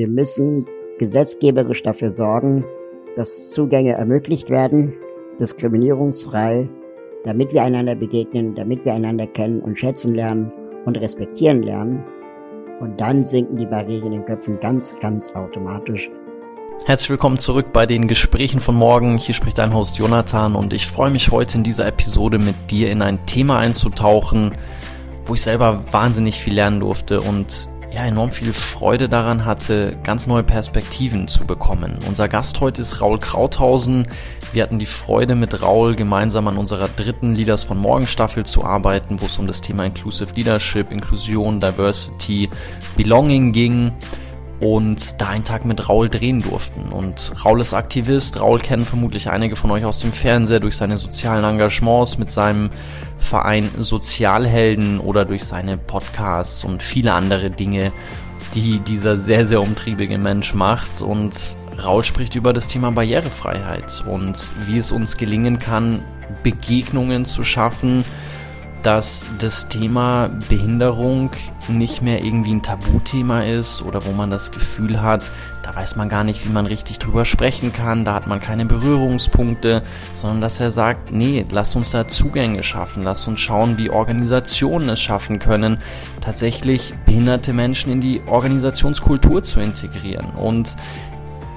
wir müssen gesetzgeberisch dafür sorgen, dass Zugänge ermöglicht werden, diskriminierungsfrei, damit wir einander begegnen, damit wir einander kennen und schätzen lernen und respektieren lernen. Und dann sinken die Barrieren in den Köpfen ganz, ganz automatisch. Herzlich willkommen zurück bei den Gesprächen von morgen. Hier spricht dein Host Jonathan und ich freue mich heute in dieser Episode mit dir in ein Thema einzutauchen, wo ich selber wahnsinnig viel lernen durfte und ja, enorm viel Freude daran hatte, ganz neue Perspektiven zu bekommen. Unser Gast heute ist Raul Krauthausen. Wir hatten die Freude, mit Raul gemeinsam an unserer dritten Leaders von Morgen Staffel zu arbeiten, wo es um das Thema Inclusive Leadership, Inklusion, Diversity, Belonging ging und da einen Tag mit Raul drehen durften. Und Raul ist Aktivist. Raul kennen vermutlich einige von euch aus dem Fernseher durch seine sozialen Engagements mit seinem Verein Sozialhelden oder durch seine Podcasts und viele andere Dinge, die dieser sehr, sehr umtriebige Mensch macht. Und Raul spricht über das Thema Barrierefreiheit und wie es uns gelingen kann, Begegnungen zu schaffen, dass das Thema Behinderung nicht mehr irgendwie ein Tabuthema ist oder wo man das Gefühl hat, da weiß man gar nicht, wie man richtig drüber sprechen kann, da hat man keine Berührungspunkte, sondern dass er sagt, nee, lass uns da Zugänge schaffen, lass uns schauen, wie Organisationen es schaffen können, tatsächlich behinderte Menschen in die Organisationskultur zu integrieren. Und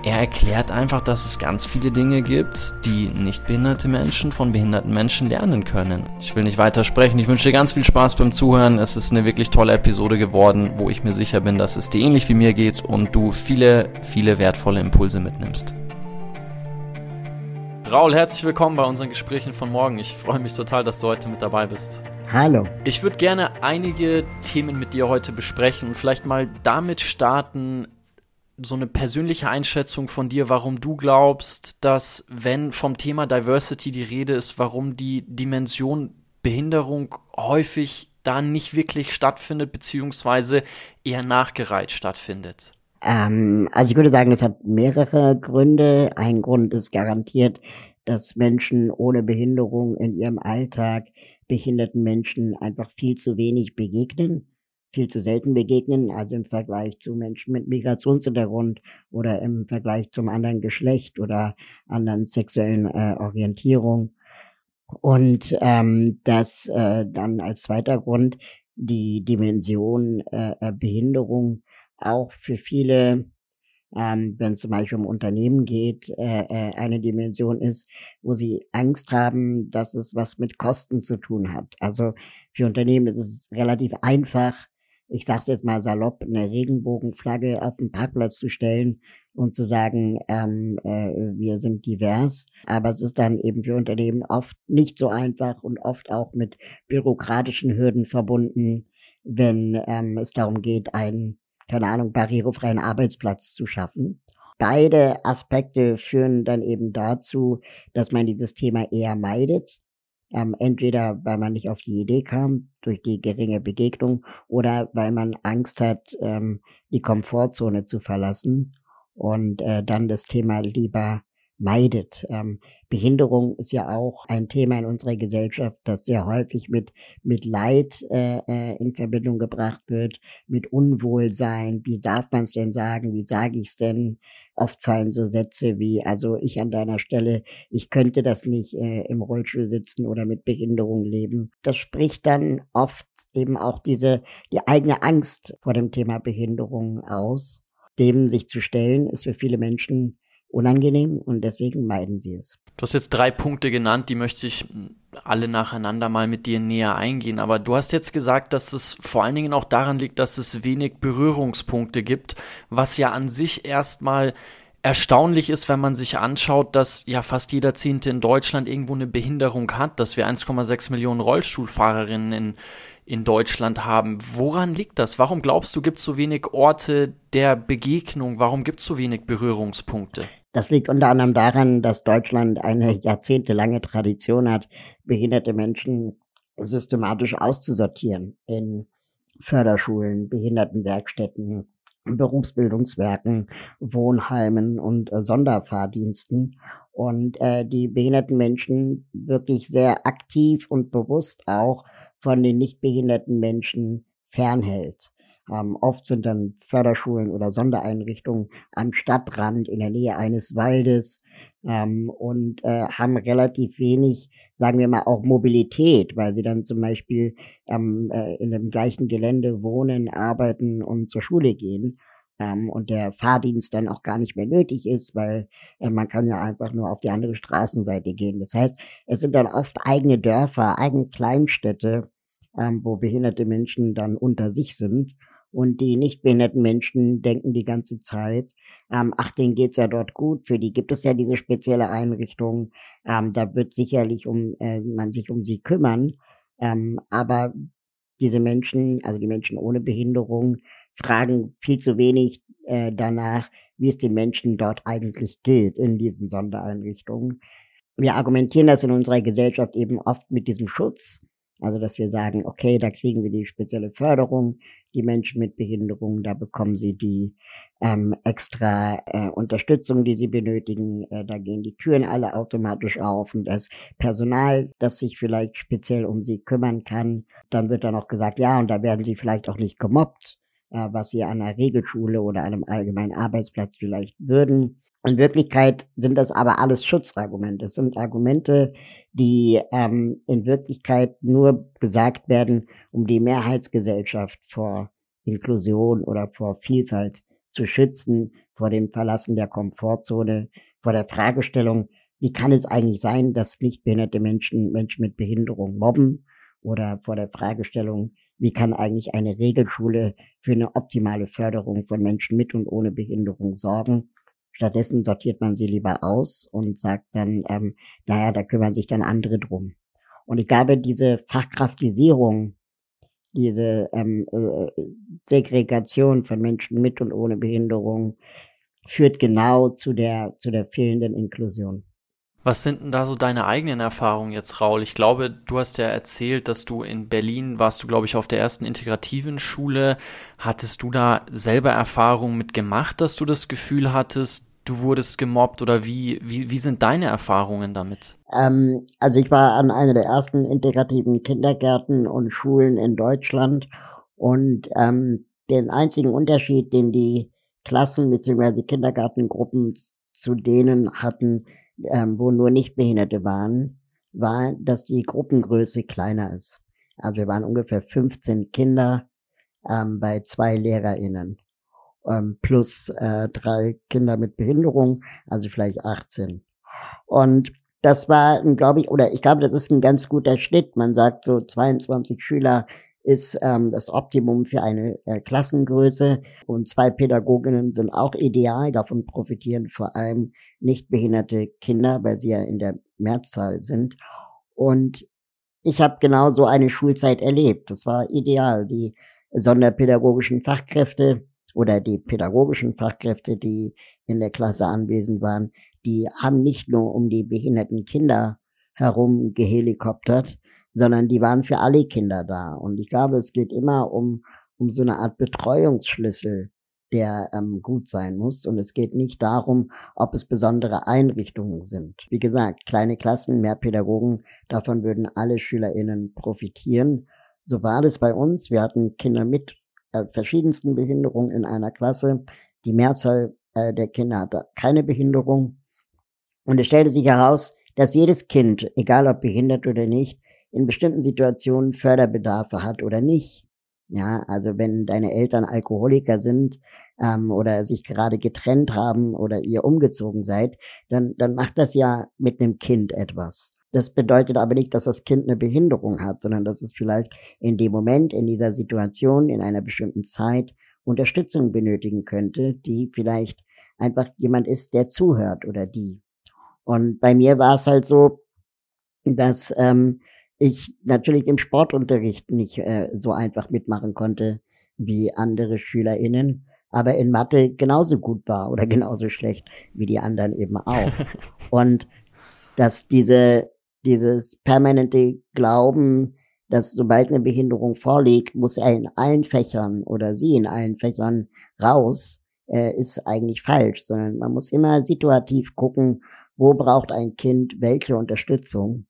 er erklärt einfach, dass es ganz viele Dinge gibt, die nicht behinderte Menschen von behinderten Menschen lernen können. Ich will nicht weiter sprechen. Ich wünsche dir ganz viel Spaß beim Zuhören. Es ist eine wirklich tolle Episode geworden, wo ich mir sicher bin, dass es dir ähnlich wie mir geht und du viele, viele wertvolle Impulse mitnimmst. Raul, herzlich willkommen bei unseren Gesprächen von morgen. Ich freue mich total, dass du heute mit dabei bist. Hallo. Ich würde gerne einige Themen mit dir heute besprechen und vielleicht mal damit starten, so eine persönliche Einschätzung von dir, warum du glaubst, dass wenn vom Thema Diversity die Rede ist, warum die Dimension Behinderung häufig da nicht wirklich stattfindet, beziehungsweise eher nachgereiht stattfindet? Ähm, also ich würde sagen, es hat mehrere Gründe. Ein Grund ist garantiert, dass Menschen ohne Behinderung in ihrem Alltag behinderten Menschen einfach viel zu wenig begegnen viel zu selten begegnen, also im Vergleich zu Menschen mit Migrationshintergrund oder im Vergleich zum anderen Geschlecht oder anderen sexuellen äh, Orientierung. Und ähm, das äh, dann als zweiter Grund die Dimension äh Behinderung auch für viele, ähm, wenn es zum Beispiel um Unternehmen geht, äh, äh, eine Dimension ist, wo sie Angst haben, dass es was mit Kosten zu tun hat. Also für Unternehmen ist es relativ einfach, ich sag's jetzt mal salopp, eine Regenbogenflagge auf den Parkplatz zu stellen und zu sagen, ähm, äh, wir sind divers. Aber es ist dann eben für Unternehmen oft nicht so einfach und oft auch mit bürokratischen Hürden verbunden, wenn ähm, es darum geht, einen, keine Ahnung, barrierefreien Arbeitsplatz zu schaffen. Beide Aspekte führen dann eben dazu, dass man dieses Thema eher meidet ähm, entweder weil man nicht auf die Idee kam, durch die geringe Begegnung, oder weil man Angst hat, ähm, die Komfortzone zu verlassen und äh, dann das Thema lieber meidet. Ähm, Behinderung ist ja auch ein Thema in unserer Gesellschaft, das sehr häufig mit, mit Leid äh, äh in Verbindung gebracht wird, mit Unwohlsein. Wie darf man es denn sagen? Wie sage ich es denn? Oft fallen so Sätze wie, also ich an deiner Stelle, ich könnte das nicht äh, im Rollstuhl sitzen oder mit Behinderung leben. Das spricht dann oft eben auch diese, die eigene Angst vor dem Thema Behinderung aus. Dem sich zu stellen, ist für viele Menschen unangenehm und deswegen meiden sie es. Du hast jetzt drei Punkte genannt, die möchte ich alle nacheinander mal mit dir näher eingehen. Aber du hast jetzt gesagt, dass es vor allen Dingen auch daran liegt, dass es wenig Berührungspunkte gibt, was ja an sich erstmal erstaunlich ist, wenn man sich anschaut, dass ja fast jeder Zehnte in Deutschland irgendwo eine Behinderung hat, dass wir 1,6 Millionen Rollstuhlfahrerinnen in, in Deutschland haben. Woran liegt das? Warum glaubst du, gibt es so wenig Orte der Begegnung? Warum gibt es so wenig Berührungspunkte? Das liegt unter anderem daran, dass Deutschland eine jahrzehntelange Tradition hat, behinderte Menschen systematisch auszusortieren in Förderschulen, Behindertenwerkstätten, Berufsbildungswerken, Wohnheimen und äh, Sonderfahrdiensten und äh, die behinderten Menschen wirklich sehr aktiv und bewusst auch von den nicht behinderten Menschen fernhält. Ähm, oft sind dann Förderschulen oder Sondereinrichtungen am Stadtrand in der Nähe eines Waldes ähm, und äh, haben relativ wenig, sagen wir mal, auch Mobilität, weil sie dann zum Beispiel ähm, äh, in dem gleichen Gelände wohnen, arbeiten und zur Schule gehen ähm, und der Fahrdienst dann auch gar nicht mehr nötig ist, weil äh, man kann ja einfach nur auf die andere Straßenseite gehen. Das heißt, es sind dann oft eigene Dörfer, eigene Kleinstädte, ähm, wo behinderte Menschen dann unter sich sind und die nicht behinderten Menschen denken die ganze Zeit, ähm, ach, denen geht's ja dort gut. Für die gibt es ja diese spezielle Einrichtung. Ähm, da wird sicherlich um äh, man sich um sie kümmern. Ähm, aber diese Menschen, also die Menschen ohne Behinderung, fragen viel zu wenig äh, danach, wie es den Menschen dort eigentlich gilt in diesen Sondereinrichtungen. Wir argumentieren das in unserer Gesellschaft eben oft mit diesem Schutz also, dass wir sagen, okay, da kriegen sie die spezielle Förderung, die Menschen mit Behinderungen, da bekommen sie die ähm, extra äh, Unterstützung, die sie benötigen. Äh, da gehen die Türen alle automatisch auf und das Personal, das sich vielleicht speziell um sie kümmern kann, dann wird dann auch gesagt, ja, und da werden sie vielleicht auch nicht gemobbt was sie an einer Regelschule oder einem allgemeinen Arbeitsplatz vielleicht würden. In Wirklichkeit sind das aber alles Schutzargumente. Es sind Argumente, die ähm, in Wirklichkeit nur gesagt werden, um die Mehrheitsgesellschaft vor Inklusion oder vor Vielfalt zu schützen, vor dem Verlassen der Komfortzone, vor der Fragestellung, wie kann es eigentlich sein, dass nicht behinderte Menschen Menschen mit Behinderung mobben oder vor der Fragestellung, wie kann eigentlich eine Regelschule für eine optimale Förderung von Menschen mit und ohne Behinderung sorgen. Stattdessen sortiert man sie lieber aus und sagt dann, ähm, naja, da kümmern sich dann andere drum. Und ich glaube, diese Fachkraftisierung, diese ähm, äh, Segregation von Menschen mit und ohne Behinderung führt genau zu der, zu der fehlenden Inklusion. Was sind denn da so deine eigenen Erfahrungen jetzt, Raul? Ich glaube, du hast ja erzählt, dass du in Berlin warst du, glaube ich, auf der ersten integrativen Schule. Hattest du da selber Erfahrungen mit gemacht, dass du das Gefühl hattest, du wurdest gemobbt oder wie, wie, wie sind deine Erfahrungen damit? Ähm, also ich war an einer der ersten integrativen Kindergärten und Schulen in Deutschland und ähm, den einzigen Unterschied, den die Klassen bzw. Kindergartengruppen zu denen hatten, ähm, wo nur Nichtbehinderte waren, war, dass die Gruppengröße kleiner ist. Also wir waren ungefähr 15 Kinder ähm, bei zwei LehrerInnen ähm, plus äh, drei Kinder mit Behinderung, also vielleicht 18. Und das war, glaube ich, oder ich glaube, das ist ein ganz guter Schnitt. Man sagt so 22 Schüler ist ähm, das Optimum für eine äh, Klassengröße und zwei Pädagoginnen sind auch ideal. Davon profitieren vor allem nicht behinderte Kinder, weil sie ja in der Mehrzahl sind. Und ich habe genau so eine Schulzeit erlebt. Das war ideal. Die sonderpädagogischen Fachkräfte oder die pädagogischen Fachkräfte, die in der Klasse anwesend waren, die haben nicht nur um die behinderten Kinder herum gehelikoptert, sondern die waren für alle Kinder da. Und ich glaube, es geht immer um, um so eine Art Betreuungsschlüssel, der ähm, gut sein muss. Und es geht nicht darum, ob es besondere Einrichtungen sind. Wie gesagt, kleine Klassen, mehr Pädagogen, davon würden alle SchülerInnen profitieren. So war das bei uns. Wir hatten Kinder mit äh, verschiedensten Behinderungen in einer Klasse. Die Mehrzahl äh, der Kinder hatte keine Behinderung. Und es stellte sich heraus, dass jedes Kind, egal ob behindert oder nicht, in bestimmten Situationen Förderbedarfe hat oder nicht. Ja, also wenn deine Eltern Alkoholiker sind ähm, oder sich gerade getrennt haben oder ihr umgezogen seid, dann, dann macht das ja mit einem Kind etwas. Das bedeutet aber nicht, dass das Kind eine Behinderung hat, sondern dass es vielleicht in dem Moment, in dieser Situation, in einer bestimmten Zeit Unterstützung benötigen könnte, die vielleicht einfach jemand ist, der zuhört oder die. Und bei mir war es halt so, dass ähm, ich natürlich im Sportunterricht nicht äh, so einfach mitmachen konnte wie andere SchülerInnen, aber in Mathe genauso gut war oder genauso schlecht wie die anderen eben auch. Und dass diese, dieses permanente Glauben, dass sobald eine Behinderung vorliegt, muss er in allen Fächern oder sie in allen Fächern raus, äh, ist eigentlich falsch, sondern man muss immer situativ gucken, wo braucht ein Kind welche Unterstützung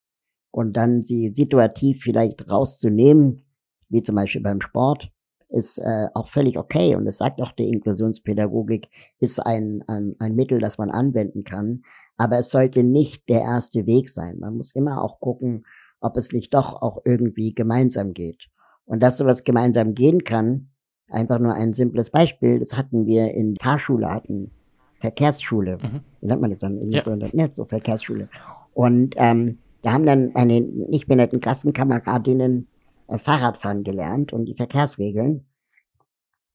und dann sie situativ vielleicht rauszunehmen, wie zum Beispiel beim Sport, ist äh, auch völlig okay und es sagt auch die Inklusionspädagogik ist ein, ein, ein Mittel, das man anwenden kann, aber es sollte nicht der erste Weg sein. Man muss immer auch gucken, ob es nicht doch auch irgendwie gemeinsam geht. Und dass sowas gemeinsam gehen kann, einfach nur ein simples Beispiel, das hatten wir in Fahrschule, hatten Verkehrsschule. Mhm. Wie nennt man das dann? Ja. So, ne, so Verkehrsschule. Und ähm, da haben dann meine nicht behinderten Klassenkameradinnen äh, Fahrradfahren gelernt und die Verkehrsregeln.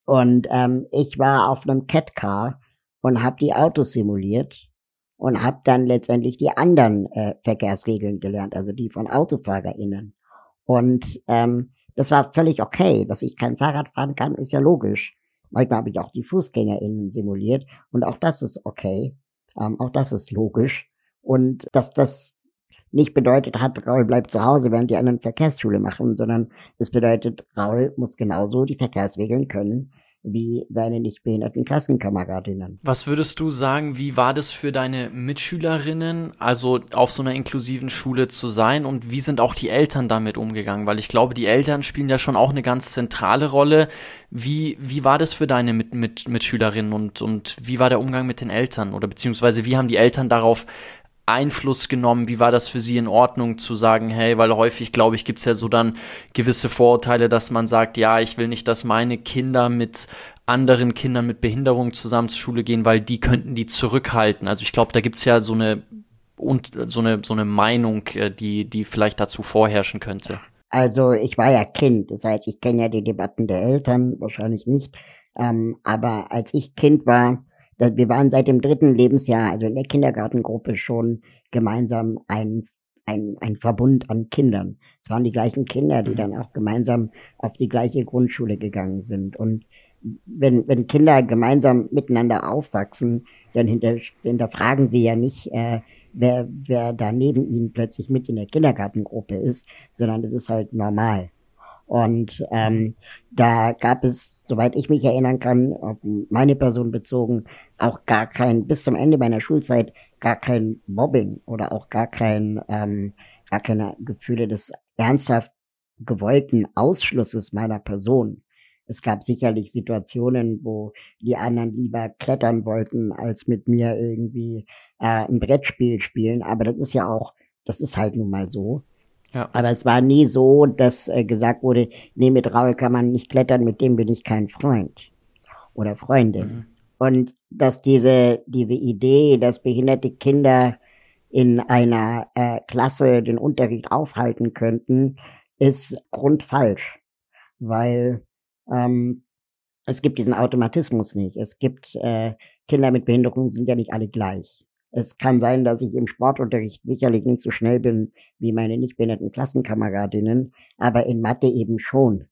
Und ähm, ich war auf einem Catcar und habe die Autos simuliert und habe dann letztendlich die anderen äh, Verkehrsregeln gelernt, also die von AutofahrerInnen. Und ähm, das war völlig okay, dass ich kein Fahrrad fahren kann, ist ja logisch. Manchmal habe ich auch die FußgängerInnen simuliert und auch das ist okay. Ähm, auch das ist logisch. Und dass das nicht bedeutet hat, Raul bleibt zu Hause, während die anderen Verkehrsschule machen, sondern es bedeutet, Raul muss genauso die Verkehrsregeln können wie seine nicht behinderten Klassenkameradinnen. Was würdest du sagen, wie war das für deine Mitschülerinnen, also auf so einer inklusiven Schule zu sein und wie sind auch die Eltern damit umgegangen? Weil ich glaube, die Eltern spielen ja schon auch eine ganz zentrale Rolle. Wie, wie war das für deine Mit Mit Mitschülerinnen und, und wie war der Umgang mit den Eltern oder beziehungsweise wie haben die Eltern darauf Einfluss genommen? Wie war das für Sie in Ordnung zu sagen, hey, weil häufig, glaube ich, gibt es ja so dann gewisse Vorurteile, dass man sagt, ja, ich will nicht, dass meine Kinder mit anderen Kindern mit Behinderung zusammen zur Schule gehen, weil die könnten die zurückhalten. Also ich glaube, da gibt es ja so eine und so eine so eine Meinung, äh, die die vielleicht dazu vorherrschen könnte. Also ich war ja Kind, das heißt, ich kenne ja die Debatten der Eltern wahrscheinlich nicht. Ähm, aber als ich Kind war, wir waren seit dem dritten Lebensjahr, also in der Kindergartengruppe schon gemeinsam ein, ein, ein Verbund an Kindern. Es waren die gleichen Kinder, die mhm. dann auch gemeinsam auf die gleiche Grundschule gegangen sind. Und wenn, wenn Kinder gemeinsam miteinander aufwachsen, dann hinter, hinterfragen sie ja nicht, äh, wer, wer da neben ihnen plötzlich mit in der Kindergartengruppe ist, sondern es ist halt normal. Und ähm, da gab es, soweit ich mich erinnern kann, auf meine Person bezogen, auch gar kein, bis zum Ende meiner Schulzeit, gar kein Mobbing oder auch gar kein, ähm, gar keine Gefühle des ernsthaft gewollten Ausschlusses meiner Person. Es gab sicherlich Situationen, wo die anderen lieber klettern wollten, als mit mir irgendwie äh, ein Brettspiel spielen. Aber das ist ja auch, das ist halt nun mal so. Ja. Aber es war nie so, dass äh, gesagt wurde, nee, mit Raul kann man nicht klettern, mit dem bin ich kein Freund oder Freundin. Mhm. Und dass diese, diese Idee, dass behinderte Kinder in einer äh, Klasse den Unterricht aufhalten könnten, ist grundfalsch. Weil ähm, es gibt diesen Automatismus nicht. Es gibt äh, Kinder mit Behinderung sind ja nicht alle gleich. Es kann sein, dass ich im Sportunterricht sicherlich nicht so schnell bin wie meine nicht behinderten Klassenkameradinnen, aber in Mathe eben schon.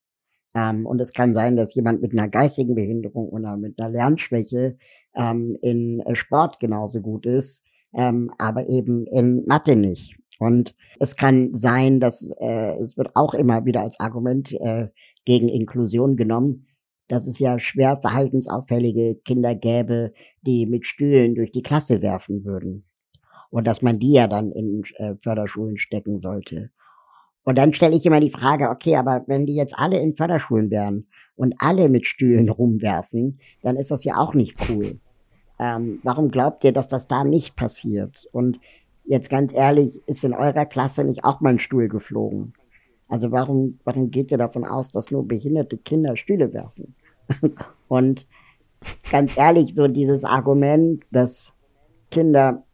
Ähm, und es kann sein, dass jemand mit einer geistigen Behinderung oder mit einer Lernschwäche ähm, in äh, Sport genauso gut ist, ähm, aber eben in Mathe nicht. Und es kann sein, dass äh, es wird auch immer wieder als Argument äh, gegen Inklusion genommen, dass es ja schwer verhaltensauffällige Kinder gäbe, die mit Stühlen durch die Klasse werfen würden. Und dass man die ja dann in äh, Förderschulen stecken sollte. Und dann stelle ich immer die Frage, okay, aber wenn die jetzt alle in Förderschulen wären und alle mit Stühlen rumwerfen, dann ist das ja auch nicht cool. Ähm, warum glaubt ihr, dass das da nicht passiert? Und jetzt ganz ehrlich, ist in eurer Klasse nicht auch mal ein Stuhl geflogen? Also warum, warum geht ihr davon aus, dass nur behinderte Kinder Stühle werfen? Und ganz ehrlich, so dieses Argument, dass Kinder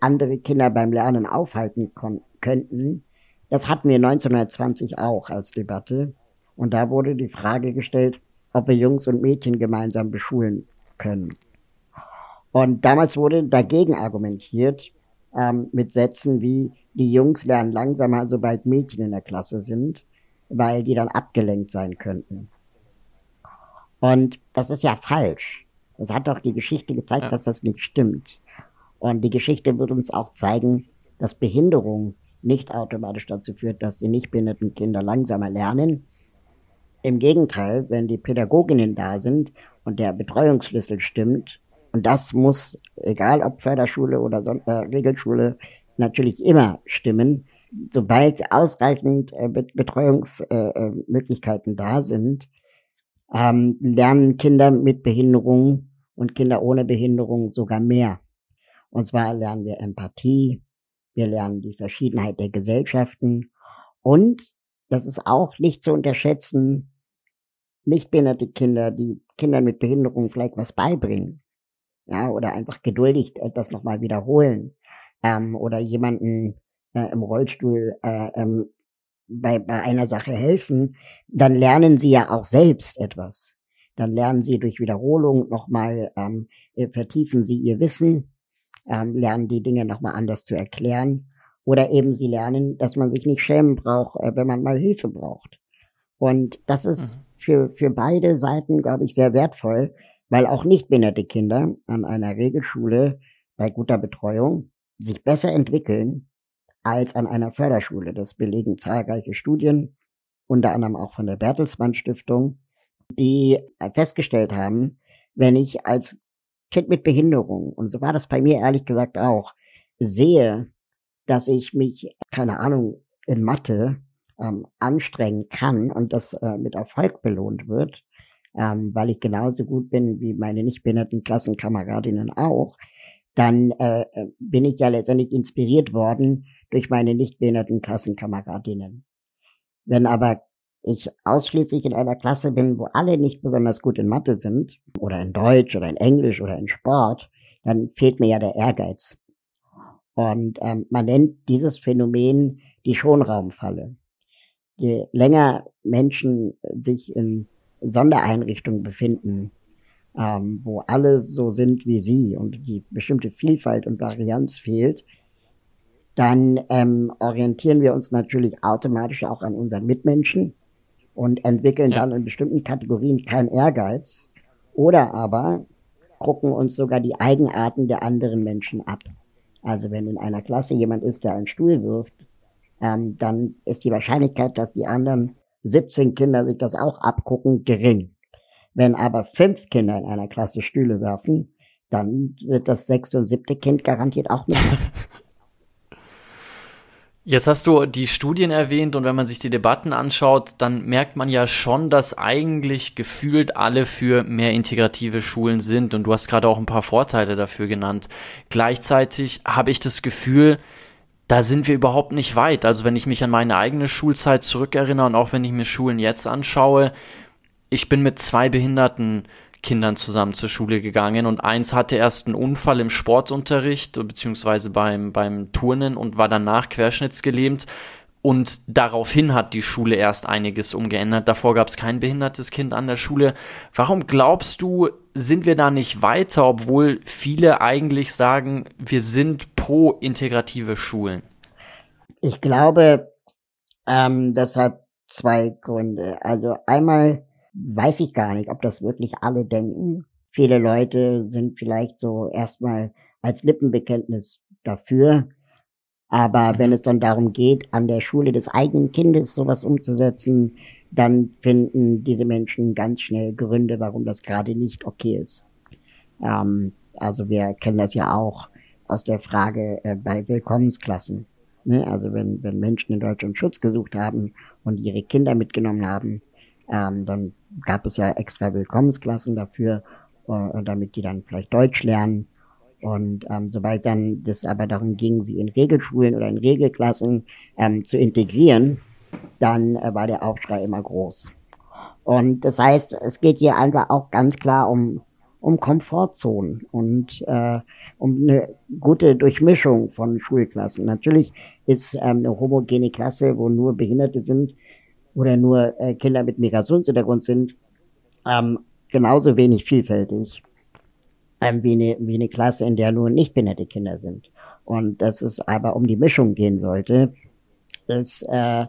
andere Kinder beim Lernen aufhalten könnten, das hatten wir 1920 auch als Debatte. Und da wurde die Frage gestellt, ob wir Jungs und Mädchen gemeinsam beschulen können. Und damals wurde dagegen argumentiert ähm, mit Sätzen wie, die Jungs lernen langsamer, sobald Mädchen in der Klasse sind, weil die dann abgelenkt sein könnten. Und das ist ja falsch. Das hat doch die Geschichte gezeigt, ja. dass das nicht stimmt. Und die Geschichte wird uns auch zeigen, dass Behinderung nicht automatisch dazu führt, dass die nicht behinderten Kinder langsamer lernen. Im Gegenteil, wenn die Pädagoginnen da sind und der Betreuungsschlüssel stimmt, und das muss, egal ob Förderschule oder äh, natürlich immer stimmen. Sobald ausreichend äh, Betreuungsmöglichkeiten äh, da sind, ähm, lernen Kinder mit Behinderung und Kinder ohne Behinderung sogar mehr. Und zwar lernen wir Empathie, wir lernen die Verschiedenheit der Gesellschaften und das ist auch nicht zu unterschätzen, nicht behinderte Kinder, die Kindern mit Behinderung vielleicht was beibringen. Ja, oder einfach geduldig etwas nochmal wiederholen. Ähm, oder jemanden äh, im Rollstuhl äh, ähm, bei, bei einer Sache helfen, dann lernen sie ja auch selbst etwas. Dann lernen sie durch Wiederholung nochmal, ähm, äh, vertiefen sie ihr Wissen, ähm, lernen die Dinge nochmal anders zu erklären. Oder eben sie lernen, dass man sich nicht schämen braucht, äh, wenn man mal Hilfe braucht. Und das ist mhm. für, für beide Seiten, glaube ich, sehr wertvoll, weil auch nicht behinderte Kinder an einer Regelschule bei guter Betreuung sich besser entwickeln als an einer Förderschule. Das belegen zahlreiche Studien, unter anderem auch von der Bertelsmann Stiftung, die festgestellt haben, wenn ich als Kind mit Behinderung, und so war das bei mir ehrlich gesagt auch, sehe, dass ich mich, keine Ahnung, in Mathe ähm, anstrengen kann und das äh, mit Erfolg belohnt wird, ähm, weil ich genauso gut bin wie meine nicht behinderten Klassenkameradinnen auch, dann äh, äh bin ich ja letztendlich inspiriert worden durch meine nicht behinderten Klassenkameradinnen. Wenn aber ich ausschließlich in einer Klasse bin, wo alle nicht besonders gut in Mathe sind, oder in Deutsch oder in Englisch oder in Sport, dann fehlt mir ja der Ehrgeiz. Und ähm, man nennt dieses Phänomen die Schonraumfalle. Je länger Menschen sich in Sondereinrichtungen befinden, ähm, wo alle so sind wie sie und die bestimmte Vielfalt und Varianz fehlt, dann ähm, orientieren wir uns natürlich automatisch auch an unseren Mitmenschen und entwickeln ja. dann in bestimmten Kategorien keinen Ehrgeiz oder aber gucken uns sogar die Eigenarten der anderen Menschen ab. Also wenn in einer Klasse jemand ist, der einen Stuhl wirft, ähm, dann ist die Wahrscheinlichkeit, dass die anderen 17 Kinder sich das auch abgucken, gering. Wenn aber fünf Kinder in einer Klasse Stühle werfen, dann wird das sechste und siebte Kind garantiert auch mitmachen. Jetzt hast du die Studien erwähnt und wenn man sich die Debatten anschaut, dann merkt man ja schon, dass eigentlich gefühlt alle für mehr integrative Schulen sind und du hast gerade auch ein paar Vorteile dafür genannt. Gleichzeitig habe ich das Gefühl, da sind wir überhaupt nicht weit. Also wenn ich mich an meine eigene Schulzeit zurückerinnere und auch wenn ich mir Schulen jetzt anschaue, ich bin mit zwei Behinderten Kindern zusammen zur Schule gegangen und eins hatte erst einen Unfall im Sportunterricht beziehungsweise beim, beim Turnen und war danach querschnittsgelähmt. Und daraufhin hat die Schule erst einiges umgeändert. Davor gab es kein behindertes Kind an der Schule. Warum glaubst du, sind wir da nicht weiter, obwohl viele eigentlich sagen, wir sind pro integrative Schulen? Ich glaube, ähm, das hat zwei Gründe. Also einmal weiß ich gar nicht, ob das wirklich alle denken. Viele Leute sind vielleicht so erstmal als Lippenbekenntnis dafür. Aber wenn mhm. es dann darum geht, an der Schule des eigenen Kindes sowas umzusetzen, dann finden diese Menschen ganz schnell Gründe, warum das gerade nicht okay ist. Ähm, also wir kennen das ja auch aus der Frage äh, bei Willkommensklassen. Ne? Also wenn, wenn Menschen in Deutschland Schutz gesucht haben und ihre Kinder mitgenommen haben, ähm, dann gab es ja extra Willkommensklassen dafür, äh, damit die dann vielleicht Deutsch lernen. Und ähm, sobald dann das aber darum ging, sie in Regelschulen oder in Regelklassen ähm, zu integrieren, dann äh, war der Aufschrei immer groß. Und das heißt, es geht hier einfach auch ganz klar um, um Komfortzonen und äh, um eine gute Durchmischung von Schulklassen. Natürlich ist ähm, eine homogene Klasse, wo nur Behinderte sind, oder nur äh, Kinder mit Migrationshintergrund sind, ähm, genauso wenig vielfältig ähm, wie, eine, wie eine Klasse, in der nur nicht behinderte Kinder sind. Und dass es aber um die Mischung gehen sollte, ist, äh,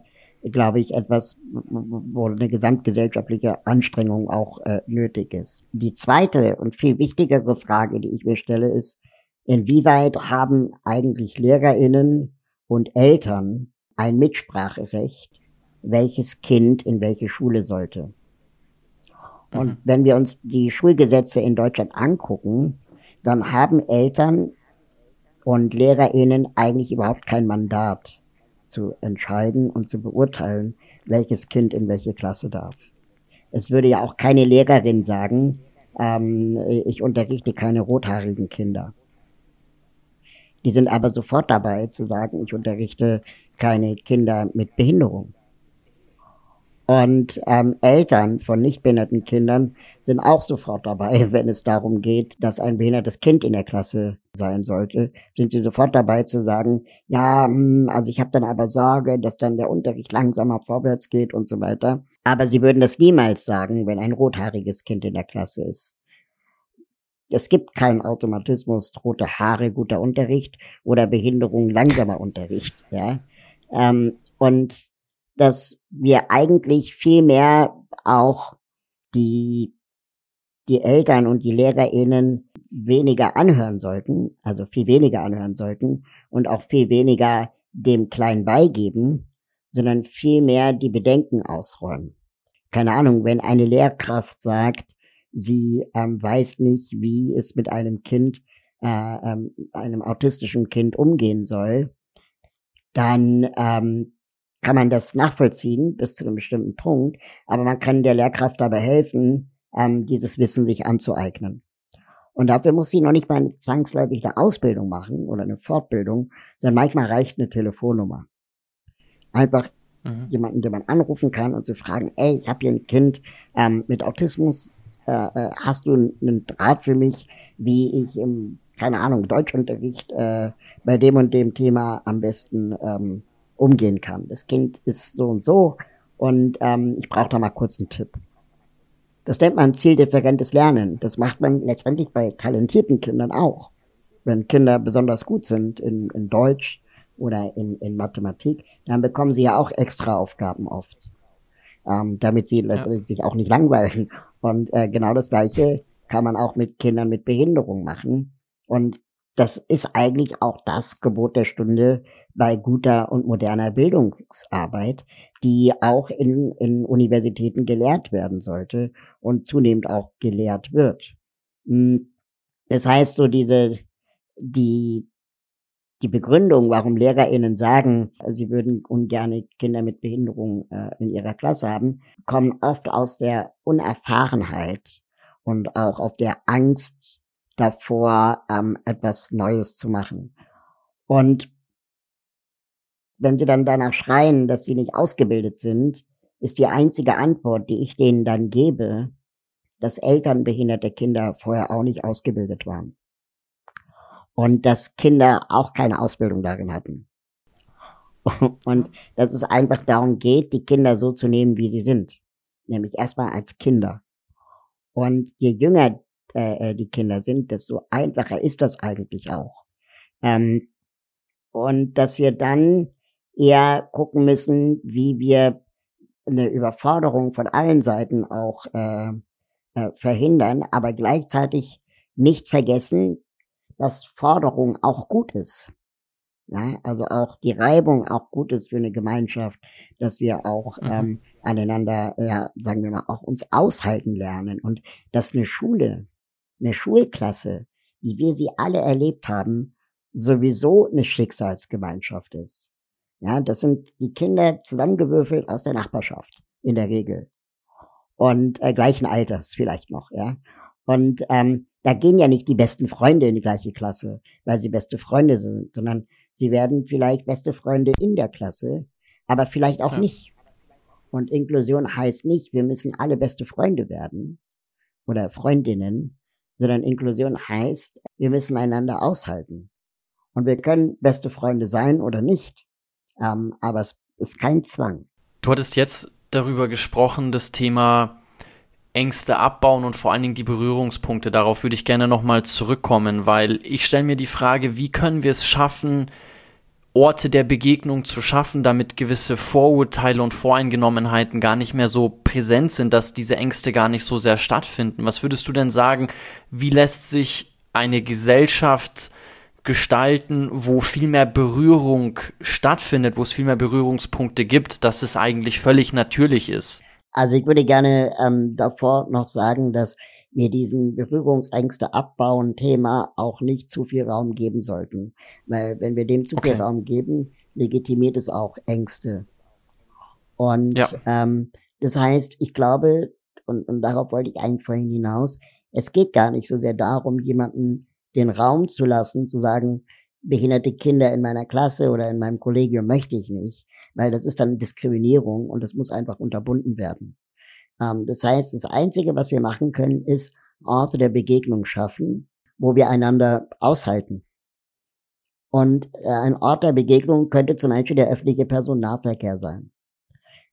glaube ich, etwas, wo eine gesamtgesellschaftliche Anstrengung auch äh, nötig ist. Die zweite und viel wichtigere Frage, die ich mir stelle, ist, inwieweit haben eigentlich Lehrerinnen und Eltern ein Mitspracherecht welches Kind in welche Schule sollte. Und mhm. wenn wir uns die Schulgesetze in Deutschland angucken, dann haben Eltern und LehrerInnen eigentlich überhaupt kein Mandat zu entscheiden und zu beurteilen, welches Kind in welche Klasse darf. Es würde ja auch keine Lehrerin sagen, ähm, ich unterrichte keine rothaarigen Kinder. Die sind aber sofort dabei zu sagen, ich unterrichte keine Kinder mit Behinderung. Und ähm, Eltern von nicht behinderten Kindern sind auch sofort dabei, wenn es darum geht, dass ein behindertes Kind in der Klasse sein sollte, sind sie sofort dabei zu sagen, ja, hm, also ich habe dann aber Sorge, dass dann der Unterricht langsamer vorwärts geht und so weiter. Aber sie würden das niemals sagen, wenn ein rothaariges Kind in der Klasse ist. Es gibt keinen Automatismus, rote Haare, guter Unterricht oder Behinderung, langsamer Unterricht. Ja? Ähm, und dass wir eigentlich viel mehr auch die, die Eltern und die LehrerInnen weniger anhören sollten, also viel weniger anhören sollten und auch viel weniger dem Kleinen beigeben, sondern viel mehr die Bedenken ausräumen. Keine Ahnung, wenn eine Lehrkraft sagt, sie ähm, weiß nicht, wie es mit einem Kind, äh, ähm, einem autistischen Kind umgehen soll, dann ähm, kann man das nachvollziehen bis zu einem bestimmten Punkt, aber man kann der Lehrkraft dabei helfen, ähm, dieses Wissen sich anzueignen. Und dafür muss sie noch nicht mal eine zwangsläufige Ausbildung machen oder eine Fortbildung, sondern manchmal reicht eine Telefonnummer. Einfach mhm. jemanden, den man anrufen kann und zu fragen, ey, ich habe hier ein Kind ähm, mit Autismus, äh, äh, hast du einen Draht für mich, wie ich im, keine Ahnung, Deutschunterricht äh, bei dem und dem Thema am besten ähm, umgehen kann. Das Kind ist so und so und ähm, ich brauche da mal kurz einen Tipp. Das nennt man zieldifferentes Lernen. Das macht man letztendlich bei talentierten Kindern auch. Wenn Kinder besonders gut sind in, in Deutsch oder in, in Mathematik, dann bekommen sie ja auch extra Aufgaben oft, ähm, damit sie ja. sich auch nicht langweilen. Und äh, genau das Gleiche kann man auch mit Kindern mit Behinderung machen. Und das ist eigentlich auch das Gebot der Stunde bei guter und moderner Bildungsarbeit, die auch in, in Universitäten gelehrt werden sollte und zunehmend auch gelehrt wird. Hm, das heißt, so diese, die, die Begründung, warum LehrerInnen sagen, sie würden ungerne Kinder mit Behinderung äh, in ihrer Klasse haben, kommen oft aus der Unerfahrenheit und auch auf der Angst davor, ähm, etwas Neues zu machen. Und wenn sie dann danach schreien, dass sie nicht ausgebildet sind, ist die einzige Antwort, die ich denen dann gebe, dass Eltern behinderte Kinder vorher auch nicht ausgebildet waren. Und dass Kinder auch keine Ausbildung darin hatten. Und dass es einfach darum geht, die Kinder so zu nehmen, wie sie sind. Nämlich erstmal als Kinder. Und je jünger äh, äh, die Kinder sind, desto einfacher ist das eigentlich auch. Ähm, und dass wir dann eher gucken müssen, wie wir eine Überforderung von allen Seiten auch äh, äh, verhindern, aber gleichzeitig nicht vergessen, dass Forderung auch gut ist. Ja, also auch die Reibung auch gut ist für eine Gemeinschaft, dass wir auch mhm. ähm, aneinander, ja, sagen wir mal, auch uns aushalten lernen und dass eine Schule eine Schulklasse, wie wir sie alle erlebt haben, sowieso eine Schicksalsgemeinschaft ist. Ja, das sind die Kinder zusammengewürfelt aus der Nachbarschaft in der Regel und äh, gleichen Alters vielleicht noch, ja. Und ähm, da gehen ja nicht die besten Freunde in die gleiche Klasse, weil sie beste Freunde sind, sondern sie werden vielleicht beste Freunde in der Klasse, aber vielleicht auch ja. nicht. Und Inklusion heißt nicht, wir müssen alle beste Freunde werden oder Freundinnen, sondern Inklusion heißt, wir müssen einander aushalten. Und wir können beste Freunde sein oder nicht, ähm, aber es ist kein Zwang. Du hattest jetzt darüber gesprochen, das Thema Ängste abbauen und vor allen Dingen die Berührungspunkte. Darauf würde ich gerne nochmal zurückkommen, weil ich stelle mir die Frage, wie können wir es schaffen, Orte der Begegnung zu schaffen, damit gewisse Vorurteile und Voreingenommenheiten gar nicht mehr so präsent sind, dass diese Ängste gar nicht so sehr stattfinden. Was würdest du denn sagen, wie lässt sich eine Gesellschaft gestalten, wo viel mehr Berührung stattfindet, wo es viel mehr Berührungspunkte gibt, dass es eigentlich völlig natürlich ist? Also ich würde gerne ähm, davor noch sagen, dass wir diesen Berührungsängste abbauen Thema auch nicht zu viel Raum geben sollten. Weil wenn wir dem zu okay. viel Raum geben, legitimiert es auch Ängste. Und ja. ähm, das heißt, ich glaube, und, und darauf wollte ich eigentlich vorhin hinaus, es geht gar nicht so sehr darum, jemanden den Raum zu lassen, zu sagen, behinderte Kinder in meiner Klasse oder in meinem Kollegium möchte ich nicht, weil das ist dann Diskriminierung und das muss einfach unterbunden werden. Ähm, das heißt, das Einzige, was wir machen können, ist Orte der Begegnung schaffen, wo wir einander aushalten. Und äh, ein Ort der Begegnung könnte zum Beispiel der öffentliche Personennahverkehr sein.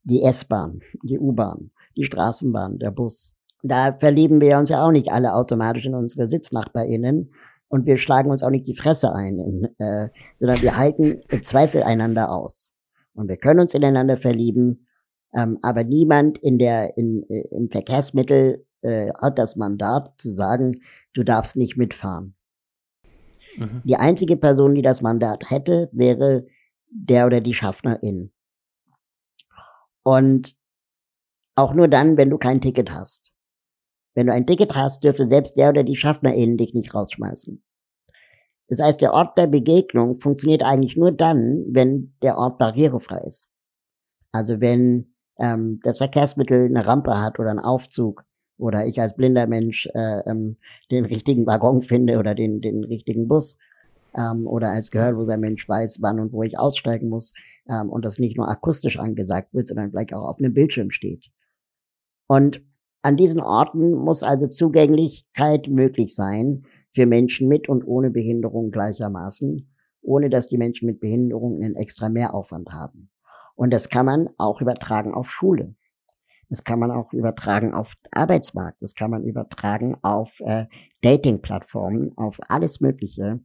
Die S-Bahn, die U-Bahn, die Straßenbahn, der Bus. Da verlieben wir uns ja auch nicht alle automatisch in unsere SitznachbarInnen und wir schlagen uns auch nicht die Fresse ein, in, äh, sondern wir halten im Zweifel einander aus. Und wir können uns ineinander verlieben, ähm, aber niemand in der, in, äh, im Verkehrsmittel äh, hat das Mandat zu sagen, du darfst nicht mitfahren. Mhm. Die einzige Person, die das Mandat hätte, wäre der oder die Schaffnerin. Und auch nur dann, wenn du kein Ticket hast. Wenn du ein Ticket hast, dürfte selbst der oder die Schaffnerin dich nicht rausschmeißen. Das heißt, der Ort der Begegnung funktioniert eigentlich nur dann, wenn der Ort barrierefrei ist. Also wenn ähm, das Verkehrsmittel eine Rampe hat oder einen Aufzug oder ich als blinder Mensch äh, ähm, den richtigen Waggon finde oder den, den richtigen Bus ähm, oder als gehörloser Mensch weiß, wann und wo ich aussteigen muss ähm, und das nicht nur akustisch angesagt wird, sondern vielleicht auch auf einem Bildschirm steht. Und an diesen Orten muss also Zugänglichkeit möglich sein für Menschen mit und ohne Behinderung gleichermaßen, ohne dass die Menschen mit Behinderung einen extra Mehraufwand haben. Und das kann man auch übertragen auf Schule. Das kann man auch übertragen auf Arbeitsmarkt. Das kann man übertragen auf äh, Dating-Plattformen, auf alles Mögliche,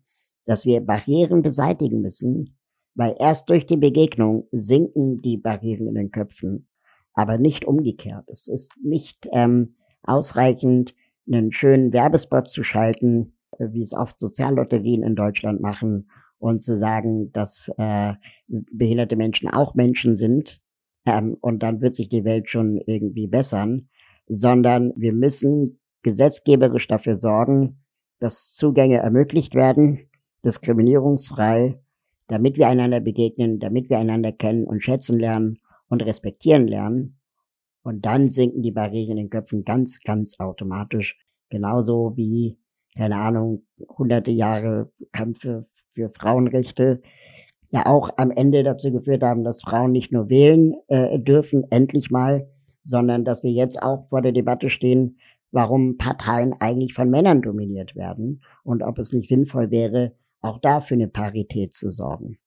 dass wir Barrieren beseitigen müssen, weil erst durch die Begegnung sinken die Barrieren in den Köpfen, aber nicht umgekehrt. Es ist nicht ähm, ausreichend, einen schönen Werbespot zu schalten, äh, wie es oft Soziallotterien in Deutschland machen, und zu sagen, dass äh, behinderte Menschen auch Menschen sind ähm, und dann wird sich die Welt schon irgendwie bessern, sondern wir müssen gesetzgeberisch dafür sorgen, dass Zugänge ermöglicht werden, diskriminierungsfrei, damit wir einander begegnen, damit wir einander kennen und schätzen lernen und respektieren lernen. Und dann sinken die Barrieren in den Köpfen ganz, ganz automatisch. Genauso wie, keine Ahnung, hunderte Jahre Kämpfe für Frauenrechte ja auch am Ende dazu geführt haben, dass Frauen nicht nur wählen äh, dürfen, endlich mal, sondern dass wir jetzt auch vor der Debatte stehen, warum Parteien eigentlich von Männern dominiert werden und ob es nicht sinnvoll wäre, auch dafür eine Parität zu sorgen.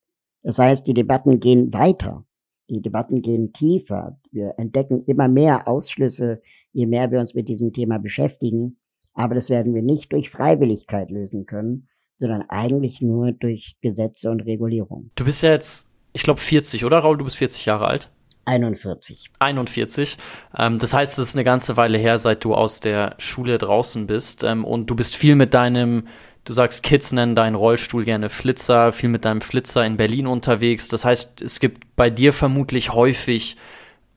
Das heißt, die Debatten gehen weiter. Die Debatten gehen tiefer. Wir entdecken immer mehr Ausschlüsse, je mehr wir uns mit diesem Thema beschäftigen. Aber das werden wir nicht durch Freiwilligkeit lösen können, sondern eigentlich nur durch Gesetze und Regulierung. Du bist ja jetzt, ich glaube, 40, oder Raul? Du bist 40 Jahre alt. 41. 41. Ähm, das heißt, es ist eine ganze Weile her, seit du aus der Schule draußen bist. Ähm, und du bist viel mit deinem, du sagst, Kids nennen deinen Rollstuhl gerne Flitzer, viel mit deinem Flitzer in Berlin unterwegs. Das heißt, es gibt bei dir vermutlich häufig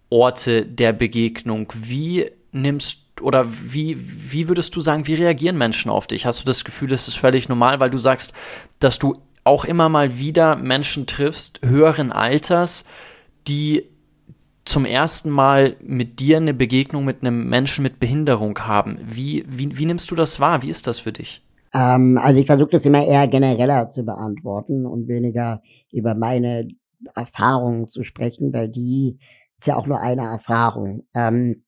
Orte der Begegnung. Wie nimmst oder wie, wie würdest du sagen, wie reagieren Menschen auf dich? Hast du das Gefühl, das ist völlig normal, weil du sagst, dass du auch immer mal wieder Menschen triffst, höheren Alters, die zum ersten Mal mit dir eine Begegnung mit einem Menschen mit Behinderung haben. Wie, wie, wie nimmst du das wahr? Wie ist das für dich? Ähm, also ich versuche das immer eher genereller zu beantworten und weniger über meine Erfahrungen zu sprechen, weil die ist ja auch nur eine Erfahrung. Ähm,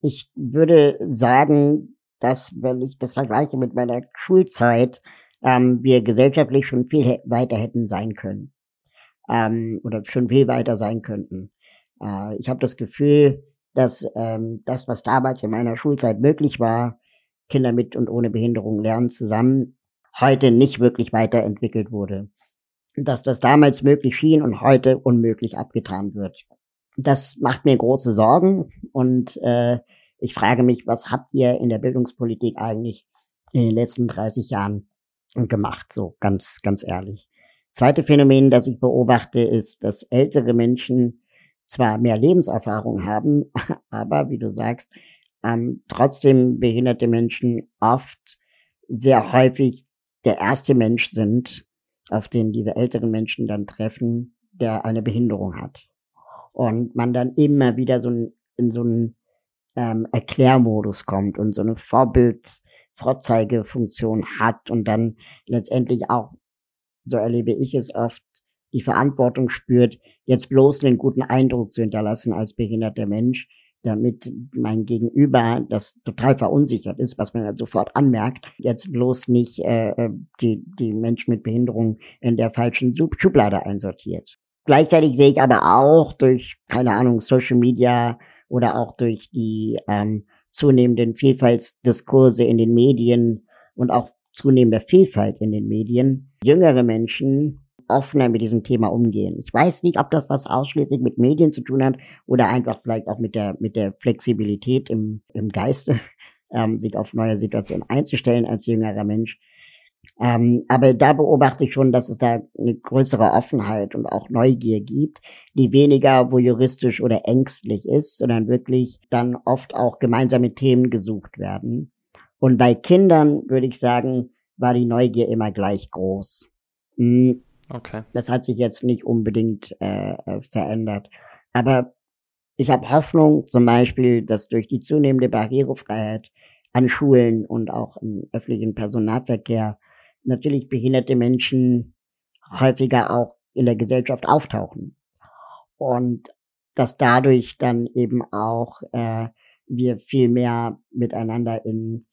ich würde sagen, dass, wenn ich das vergleiche mit meiner Schulzeit, ähm, wir gesellschaftlich schon viel weiter hätten sein können. Ähm, oder schon viel weiter sein könnten. Äh, ich habe das Gefühl, dass ähm, das, was damals in meiner Schulzeit möglich war, Kinder mit und ohne Behinderung lernen zusammen, heute nicht wirklich weiterentwickelt wurde. Dass das damals möglich schien und heute unmöglich abgetan wird. Das macht mir große Sorgen und äh, ich frage mich, was habt ihr in der Bildungspolitik eigentlich in den letzten 30 Jahren gemacht, so ganz, ganz ehrlich. Zweite Phänomen, das ich beobachte, ist, dass ältere Menschen zwar mehr Lebenserfahrung haben, aber wie du sagst, ähm, trotzdem behinderte Menschen oft sehr häufig der erste Mensch sind, auf den diese älteren Menschen dann treffen, der eine Behinderung hat und man dann immer wieder so ein, in so ein ähm, Erklärmodus kommt und so eine Vorbild, Vorzeigefunktion hat und dann letztendlich auch, so erlebe ich es oft, die Verantwortung spürt, jetzt bloß einen guten Eindruck zu hinterlassen als behinderter Mensch, damit mein Gegenüber, das total verunsichert ist, was man ja sofort anmerkt, jetzt bloß nicht äh, äh die, die Menschen mit Behinderung in der falschen Schublade einsortiert. Gleichzeitig sehe ich aber auch durch, keine Ahnung, Social Media oder auch durch die ähm, zunehmenden Vielfaltsdiskurse in den Medien und auch zunehmender Vielfalt in den Medien, jüngere Menschen offener mit diesem Thema umgehen. Ich weiß nicht, ob das was ausschließlich mit Medien zu tun hat oder einfach vielleicht auch mit der, mit der Flexibilität im, im Geiste, ähm, sich auf neue Situationen einzustellen als jüngerer Mensch. Ähm, aber da beobachte ich schon, dass es da eine größere Offenheit und auch Neugier gibt, die weniger voyeuristisch oder ängstlich ist, sondern wirklich dann oft auch gemeinsame Themen gesucht werden. Und bei Kindern würde ich sagen, war die Neugier immer gleich groß. Hm, Okay. Das hat sich jetzt nicht unbedingt äh, äh verändert. Aber ich habe Hoffnung zum Beispiel, dass durch die zunehmende Barrierefreiheit an Schulen und auch im öffentlichen Personalverkehr natürlich behinderte Menschen häufiger auch in der Gesellschaft auftauchen. Und dass dadurch dann eben auch äh, wir viel mehr miteinander in,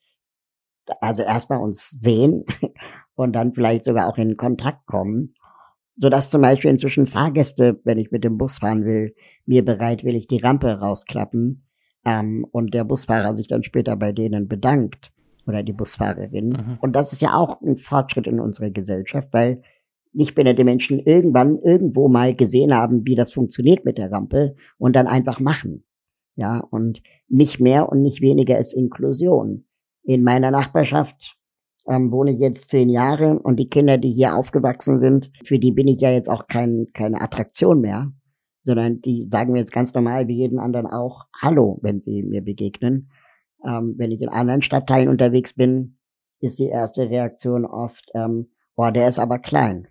also erstmal uns sehen und dann vielleicht sogar auch in Kontakt kommen so dass zum Beispiel inzwischen Fahrgäste, wenn ich mit dem Bus fahren will, mir bereitwillig die Rampe rausklappen ähm, und der Busfahrer sich dann später bei denen bedankt oder die Busfahrerin. Mhm. Und das ist ja auch ein Fortschritt in unserer Gesellschaft, weil nicht behinderte Menschen irgendwann irgendwo mal gesehen haben, wie das funktioniert mit der Rampe und dann einfach machen. Ja, und nicht mehr und nicht weniger ist Inklusion. In meiner Nachbarschaft ähm, wohne ich jetzt zehn Jahre und die Kinder, die hier aufgewachsen sind, für die bin ich ja jetzt auch kein, keine Attraktion mehr, sondern die sagen mir jetzt ganz normal wie jeden anderen auch Hallo, wenn sie mir begegnen. Ähm, wenn ich in anderen Stadtteilen unterwegs bin, ist die erste Reaktion oft, ähm, boah, der ist aber klein.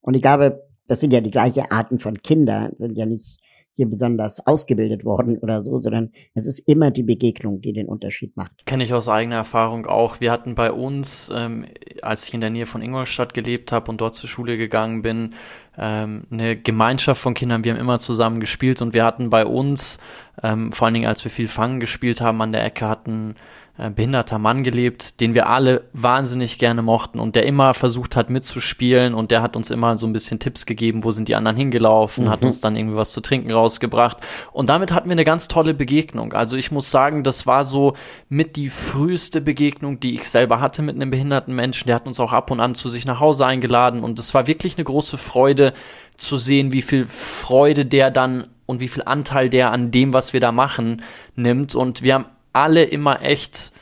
Und ich glaube, das sind ja die gleichen Arten von Kindern, sind ja nicht hier besonders ausgebildet worden oder so, sondern es ist immer die Begegnung, die den Unterschied macht. Kenne ich aus eigener Erfahrung auch. Wir hatten bei uns, ähm, als ich in der Nähe von Ingolstadt gelebt habe und dort zur Schule gegangen bin, ähm, eine Gemeinschaft von Kindern. Wir haben immer zusammen gespielt und wir hatten bei uns, ähm, vor allen Dingen als wir viel Fangen gespielt haben an der Ecke, hatten äh, behinderter Mann gelebt, den wir alle wahnsinnig gerne mochten und der immer versucht hat mitzuspielen und der hat uns immer so ein bisschen Tipps gegeben, wo sind die anderen hingelaufen, mhm. hat uns dann irgendwie was zu trinken rausgebracht und damit hatten wir eine ganz tolle Begegnung. Also ich muss sagen, das war so mit die früheste Begegnung, die ich selber hatte mit einem behinderten Menschen. Der hat uns auch ab und an zu sich nach Hause eingeladen und es war wirklich eine große Freude zu sehen, wie viel Freude der dann und wie viel Anteil der an dem, was wir da machen, nimmt. Und wir haben alle immer echt,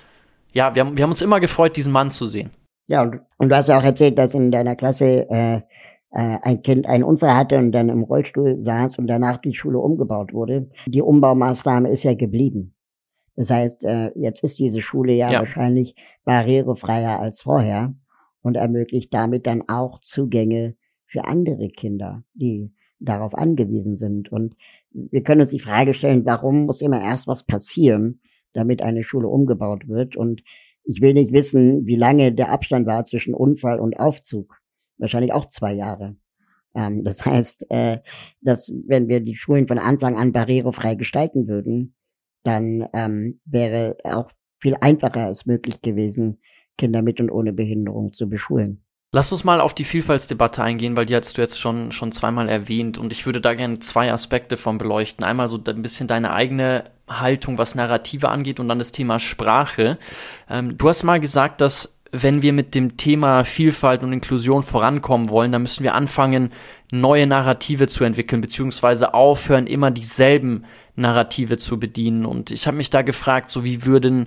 ja, wir haben, wir haben uns immer gefreut, diesen Mann zu sehen. Ja, und, und du hast ja auch erzählt, dass in deiner Klasse äh, äh, ein Kind einen Unfall hatte und dann im Rollstuhl saß und danach die Schule umgebaut wurde. Die Umbaumaßnahme ist ja geblieben. Das heißt, äh, jetzt ist diese Schule ja, ja wahrscheinlich barrierefreier als vorher und ermöglicht damit dann auch Zugänge für andere Kinder, die darauf angewiesen sind. Und wir können uns die Frage stellen, warum muss immer erst was passieren, damit eine Schule umgebaut wird. Und ich will nicht wissen, wie lange der Abstand war zwischen Unfall und Aufzug. Wahrscheinlich auch zwei Jahre. Ähm, das heißt, äh, dass wenn wir die Schulen von Anfang an barrierefrei gestalten würden, dann ähm, wäre auch viel einfacher es möglich gewesen, Kinder mit und ohne Behinderung zu beschulen. Lass uns mal auf die Vielfaltsdebatte eingehen, weil die hast du jetzt schon, schon zweimal erwähnt und ich würde da gerne zwei Aspekte von beleuchten. Einmal so ein bisschen deine eigene Haltung, was Narrative angeht und dann das Thema Sprache. Ähm, du hast mal gesagt, dass wenn wir mit dem Thema Vielfalt und Inklusion vorankommen wollen, dann müssen wir anfangen, neue Narrative zu entwickeln, beziehungsweise aufhören, immer dieselben Narrative zu bedienen. Und ich habe mich da gefragt, so wie würden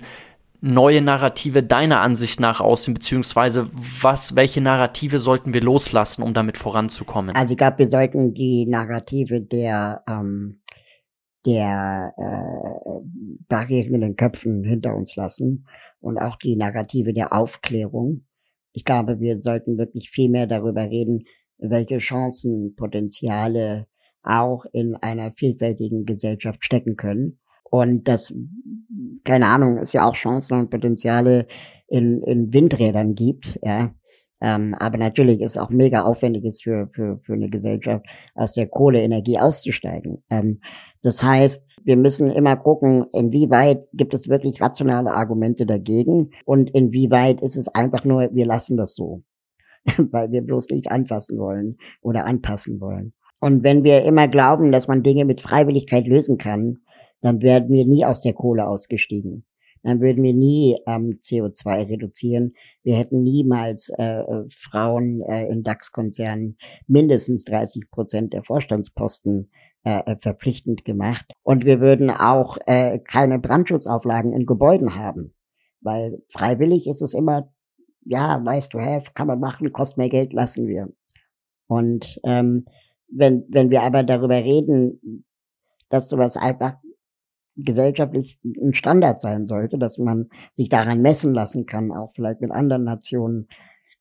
neue Narrative deiner Ansicht nach aussehen, beziehungsweise was, welche Narrative sollten wir loslassen, um damit voranzukommen? Also ich glaube, wir sollten die Narrative der ähm, der äh, Barrieren in den Köpfen hinter uns lassen und auch die Narrative der Aufklärung. Ich glaube, wir sollten wirklich viel mehr darüber reden, welche Chancen, Potenziale auch in einer vielfältigen Gesellschaft stecken können Und das, keine Ahnung, ist ja auch Chancen und Potenziale in, in Windrädern gibt, ja. Ähm, aber natürlich ist auch mega aufwendig ist für, für, für eine Gesellschaft, aus der Kohleenergie auszusteigen. Ähm, das heißt, wir müssen immer gucken, inwieweit gibt es wirklich rationale Argumente dagegen und inwieweit ist es einfach nur, wir lassen das so, weil wir bloß nicht anfassen wollen oder anpassen wollen. Und wenn wir immer glauben, dass man Dinge mit Freiwilligkeit lösen kann, dann werden wir nie aus der Kohle ausgestiegen. Dann würden wir nie ähm, CO2 reduzieren. Wir hätten niemals äh, Frauen äh, in DAX-Konzernen mindestens 30 Prozent der Vorstandsposten äh, äh, verpflichtend gemacht. Und wir würden auch äh, keine Brandschutzauflagen in Gebäuden haben. Weil freiwillig ist es immer, ja, nice to have, kann man machen, kostet mehr Geld, lassen wir. Und ähm, wenn, wenn wir aber darüber reden, dass sowas einfach gesellschaftlich ein Standard sein sollte, dass man sich daran messen lassen kann, auch vielleicht mit anderen Nationen,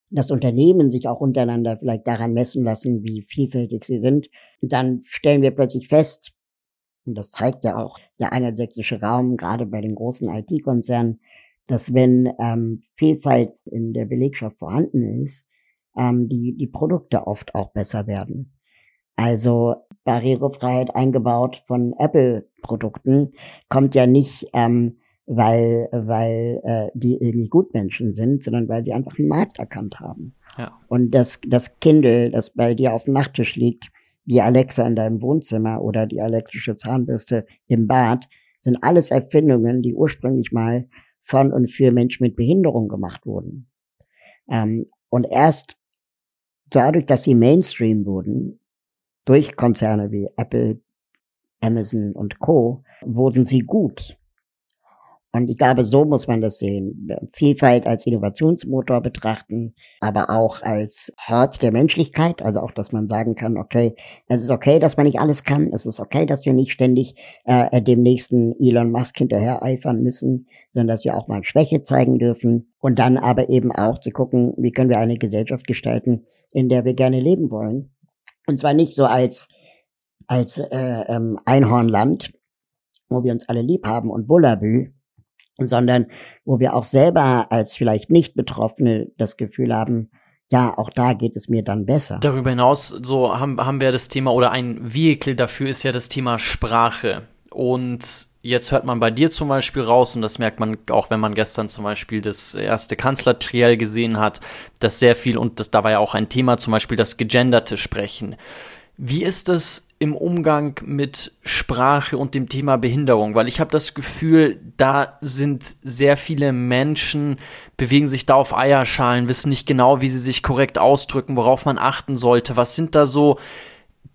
dass Unternehmen sich auch untereinander vielleicht daran messen lassen, wie vielfältig sie sind. Und dann stellen wir plötzlich fest, und das zeigt ja auch der einheitssächsische Raum, gerade bei den großen IT-Konzernen, dass wenn ähm, Vielfalt in der Belegschaft vorhanden ist, ähm, die, die Produkte oft auch besser werden. Also Barrierefreiheit eingebaut von Apple-Produkten kommt ja nicht, ähm, weil, weil äh, die irgendwie Gutmenschen sind, sondern weil sie einfach einen Markt erkannt haben. Ja. Und das, das Kindle, das bei dir auf dem Nachttisch liegt, die Alexa in deinem Wohnzimmer oder die elektrische Zahnbürste im Bad, sind alles Erfindungen, die ursprünglich mal von und für Menschen mit Behinderung gemacht wurden. Ähm, und erst dadurch, dass sie Mainstream wurden, durch Konzerne wie Apple, Amazon und Co. wurden sie gut. Und ich glaube, so muss man das sehen. Vielfalt als Innovationsmotor betrachten, aber auch als Hort der Menschlichkeit. Also auch, dass man sagen kann, okay, es ist okay, dass man nicht alles kann. Es ist okay, dass wir nicht ständig äh, dem nächsten Elon Musk hinterher eifern müssen, sondern dass wir auch mal Schwäche zeigen dürfen. Und dann aber eben auch zu gucken, wie können wir eine Gesellschaft gestalten, in der wir gerne leben wollen. Und zwar nicht so als, als äh, ähm, Einhornland, wo wir uns alle lieb haben und Bullabü, sondern wo wir auch selber als vielleicht nicht Betroffene das Gefühl haben, ja, auch da geht es mir dann besser. Darüber hinaus, so haben, haben wir das Thema oder ein Vehikel dafür ist ja das Thema Sprache. Und jetzt hört man bei dir zum Beispiel raus, und das merkt man auch, wenn man gestern zum Beispiel das erste Kanzlertriell gesehen hat, dass sehr viel, und das, da war ja auch ein Thema, zum Beispiel das gegenderte Sprechen. Wie ist es im Umgang mit Sprache und dem Thema Behinderung? Weil ich habe das Gefühl, da sind sehr viele Menschen, bewegen sich da auf Eierschalen, wissen nicht genau, wie sie sich korrekt ausdrücken, worauf man achten sollte. Was sind da so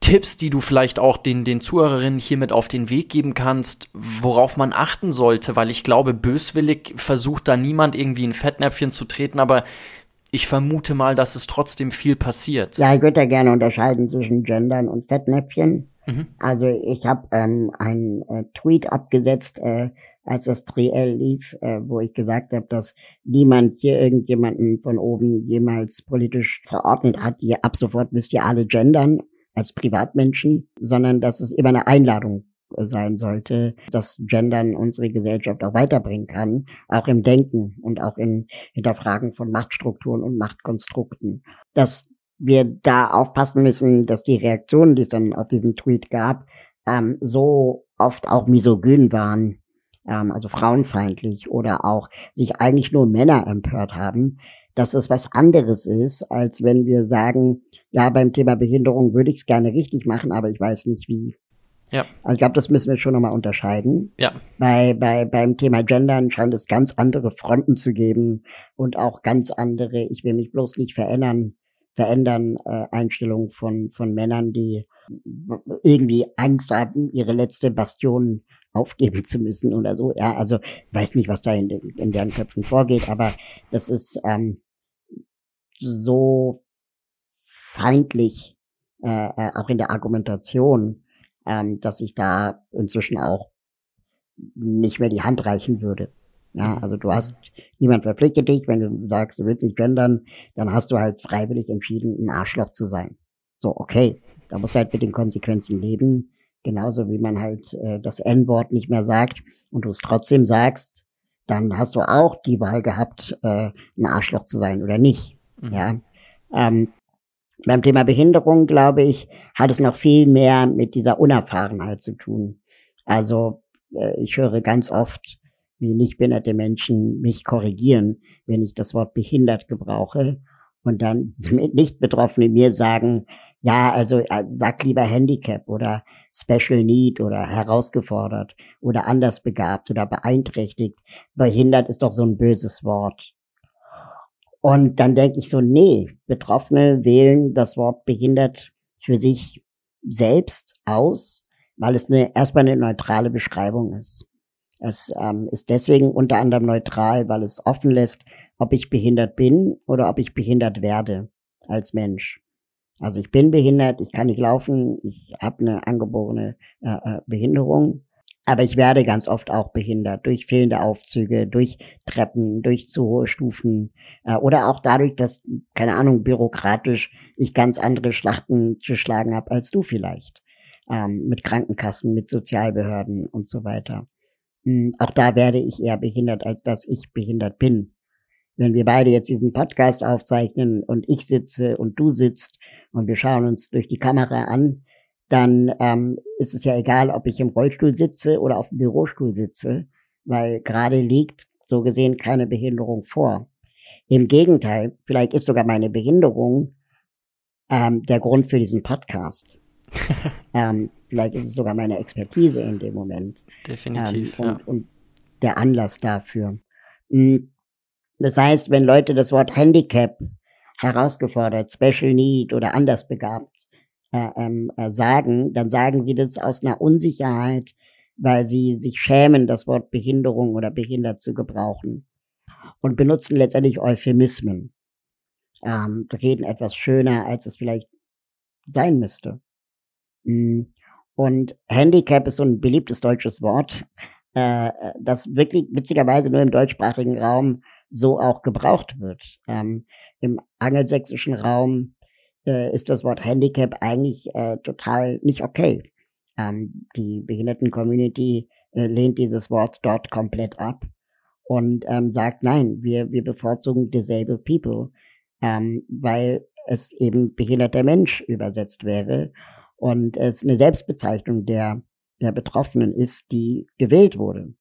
Tipps, die du vielleicht auch den, den Zuhörerinnen hier mit auf den Weg geben kannst, worauf man achten sollte? Weil ich glaube, böswillig versucht da niemand irgendwie ein Fettnäpfchen zu treten, aber ich vermute mal, dass es trotzdem viel passiert. Ja, ich würde da gerne unterscheiden zwischen Gendern und Fettnäpfchen. Mhm. Also ich habe ähm, einen äh, Tweet abgesetzt, äh, als das Triell lief, äh, wo ich gesagt habe, dass niemand hier irgendjemanden von oben jemals politisch verordnet hat, ihr ab sofort müsst ihr alle gendern als Privatmenschen, sondern dass es immer eine Einladung sein sollte, dass Gendern unsere Gesellschaft auch weiterbringen kann, auch im Denken und auch in Hinterfragen von Machtstrukturen und Machtkonstrukten. Dass wir da aufpassen müssen, dass die Reaktionen, die es dann auf diesen Tweet gab, ähm, so oft auch misogyn waren, ähm, also frauenfeindlich oder auch sich eigentlich nur Männer empört haben, dass es was anderes ist, als wenn wir sagen, ja, beim Thema Behinderung würde ich es gerne richtig machen, aber ich weiß nicht wie. Ja. Also ich glaube, das müssen wir schon nochmal unterscheiden. Ja. Bei, bei, beim Thema Gendern scheint es ganz andere Fronten zu geben und auch ganz andere, ich will mich bloß nicht verändern, verändern äh, Einstellungen von, von Männern, die irgendwie Angst haben, ihre letzte Bastion aufgeben zu müssen oder so. Ja, also weiß nicht, was da in, in deren Köpfen vorgeht, aber das ist ähm, so feindlich, äh, äh, auch in der Argumentation, ähm, dass ich da inzwischen auch nicht mehr die Hand reichen würde. Ja, also du hast niemand verpflichtet dich, wenn du sagst, du willst nicht gendern, dann hast du halt freiwillig entschieden, ein Arschloch zu sein. So, okay, da musst du halt mit den Konsequenzen leben. Genauso wie man halt äh, das N-Wort nicht mehr sagt und du es trotzdem sagst, dann hast du auch die Wahl gehabt, äh, ein Arschloch zu sein oder nicht. Mhm. Ja. Ähm, beim Thema Behinderung, glaube ich, hat es noch viel mehr mit dieser Unerfahrenheit zu tun. Also äh, ich höre ganz oft, wie nicht behinderte Menschen mich korrigieren, wenn ich das Wort behindert gebrauche. Und dann nicht Betroffene mir sagen, ja, also äh, sag lieber Handicap oder Special Need oder herausgefordert oder anders begabt oder beeinträchtigt. Behindert ist doch so ein böses Wort. Und dann denke ich so, nee, Betroffene wählen das Wort behindert für sich selbst aus, weil es eine, erstmal eine neutrale Beschreibung ist. Es ähm, ist deswegen unter anderem neutral, weil es offen lässt, ob ich behindert bin oder ob ich behindert werde als Mensch. Also ich bin behindert, ich kann nicht laufen, ich habe eine angeborene äh, äh, Behinderung, aber ich werde ganz oft auch behindert durch fehlende Aufzüge, durch Treppen, durch zu hohe Stufen äh, oder auch dadurch, dass, keine Ahnung, bürokratisch ich ganz andere Schlachten zu schlagen habe als du vielleicht. Ähm, mit Krankenkassen, mit Sozialbehörden und so weiter. Hm, auch da werde ich eher behindert, als dass ich behindert bin wenn wir beide jetzt diesen Podcast aufzeichnen und ich sitze und du sitzt und wir schauen uns durch die Kamera an, dann ähm, ist es ja egal, ob ich im Rollstuhl sitze oder auf dem Bürostuhl sitze, weil gerade liegt so gesehen keine Behinderung vor. Im Gegenteil, vielleicht ist sogar meine Behinderung ähm, der Grund für diesen Podcast. ähm, vielleicht ist es sogar meine Expertise in dem Moment. Definitiv. Ähm, und, ja. und der Anlass dafür. Hm, das heißt, wenn Leute das Wort Handicap herausgefordert, Special Need oder anders begabt ähm, äh, sagen, dann sagen sie das aus einer Unsicherheit, weil sie sich schämen, das Wort Behinderung oder behindert zu gebrauchen und benutzen letztendlich Euphemismen, ähm, reden etwas schöner, als es vielleicht sein müsste. Mm. Und Handicap ist so ein beliebtes deutsches Wort, äh, das wirklich witzigerweise nur im deutschsprachigen Raum so auch gebraucht wird. Ähm, Im angelsächsischen Raum äh, ist das Wort Handicap eigentlich äh, total nicht okay. Ähm, die Behinderten-Community äh, lehnt dieses Wort dort komplett ab und ähm, sagt, nein, wir, wir bevorzugen disabled people, ähm, weil es eben behinderter Mensch übersetzt wäre und es eine Selbstbezeichnung der, der Betroffenen ist, die gewählt wurde.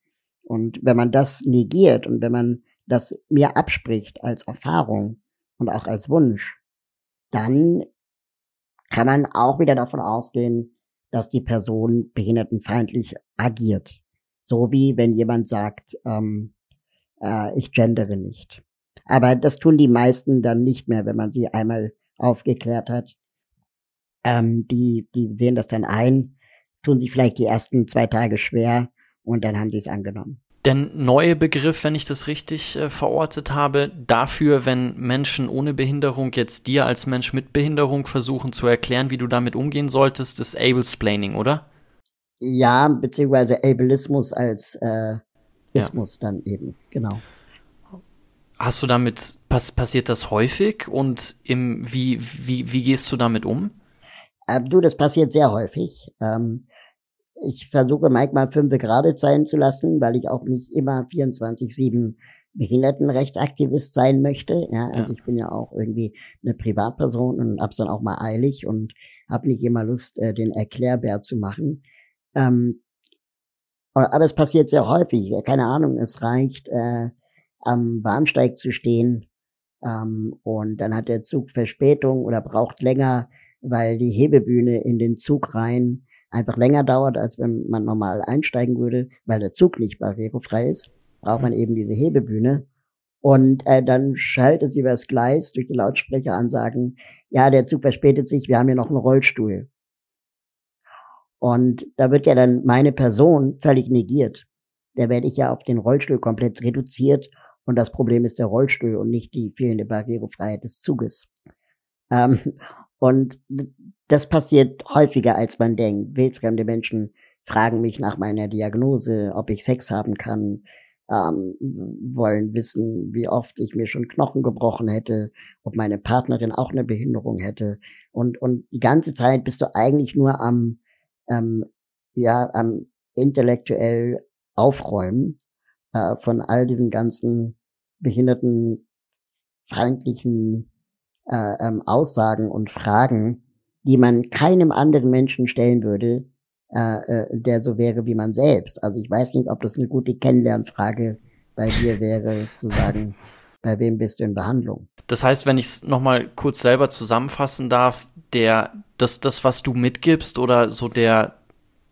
Und wenn man das negiert und wenn man das mir abspricht als Erfahrung und auch als Wunsch, dann kann man auch wieder davon ausgehen, dass die Person behindertenfeindlich agiert. So wie wenn jemand sagt, ähm, äh, ich gendere nicht. Aber das tun die meisten dann nicht mehr, wenn man sie einmal aufgeklärt hat. Ähm, die, die sehen das dann ein, tun sich vielleicht die ersten zwei Tage schwer und dann haben sie es angenommen der neue Begriff, wenn ich das richtig äh, verortet habe, dafür, wenn Menschen ohne Behinderung jetzt dir als Mensch mit Behinderung versuchen zu erklären, wie du damit umgehen solltest, ist Ablesplaining, oder? Ja, beziehungsweise Ableismus als äh, Ismus ja. dann eben, genau. Hast du damit, pass, passiert das häufig und im, wie, wie, wie gehst du damit um? Ähm, du, das passiert sehr häufig. Ähm, ich versuche manchmal fünf gerade sein zu lassen, weil ich auch nicht immer 24-7 Behindertenrechtsaktivist sein möchte. Ja, also ja. ich bin ja auch irgendwie eine Privatperson und hab's dann auch mal eilig und habe nicht immer Lust, äh, den Erklärbär zu machen. Ähm, aber es passiert sehr häufig. Keine Ahnung, es reicht, äh, am Bahnsteig zu stehen ähm, und dann hat der Zug Verspätung oder braucht länger, weil die Hebebühne in den Zug rein einfach länger dauert, als wenn man normal einsteigen würde, weil der Zug nicht barrierefrei ist, braucht man eben diese Hebebühne. Und äh, dann schaltet sie übers Gleis durch die Lautsprecher ansagen, ja, der Zug verspätet sich, wir haben hier noch einen Rollstuhl. Und da wird ja dann meine Person völlig negiert. Da werde ich ja auf den Rollstuhl komplett reduziert und das Problem ist der Rollstuhl und nicht die fehlende Barrierefreiheit des Zuges. Ähm, und das passiert häufiger, als man denkt. Wildfremde Menschen fragen mich nach meiner Diagnose, ob ich Sex haben kann, ähm, wollen wissen, wie oft ich mir schon Knochen gebrochen hätte, ob meine Partnerin auch eine Behinderung hätte. Und, und die ganze Zeit bist du eigentlich nur am ähm, ja ähm, intellektuell aufräumen äh, von all diesen ganzen behinderten feindlichen äh, ähm, Aussagen und Fragen, die man keinem anderen Menschen stellen würde, äh, äh, der so wäre wie man selbst. Also ich weiß nicht, ob das eine gute Kennenlernfrage bei dir wäre, zu sagen, bei wem bist du in Behandlung. Das heißt, wenn ich es nochmal kurz selber zusammenfassen darf, der, das, das, was du mitgibst oder so der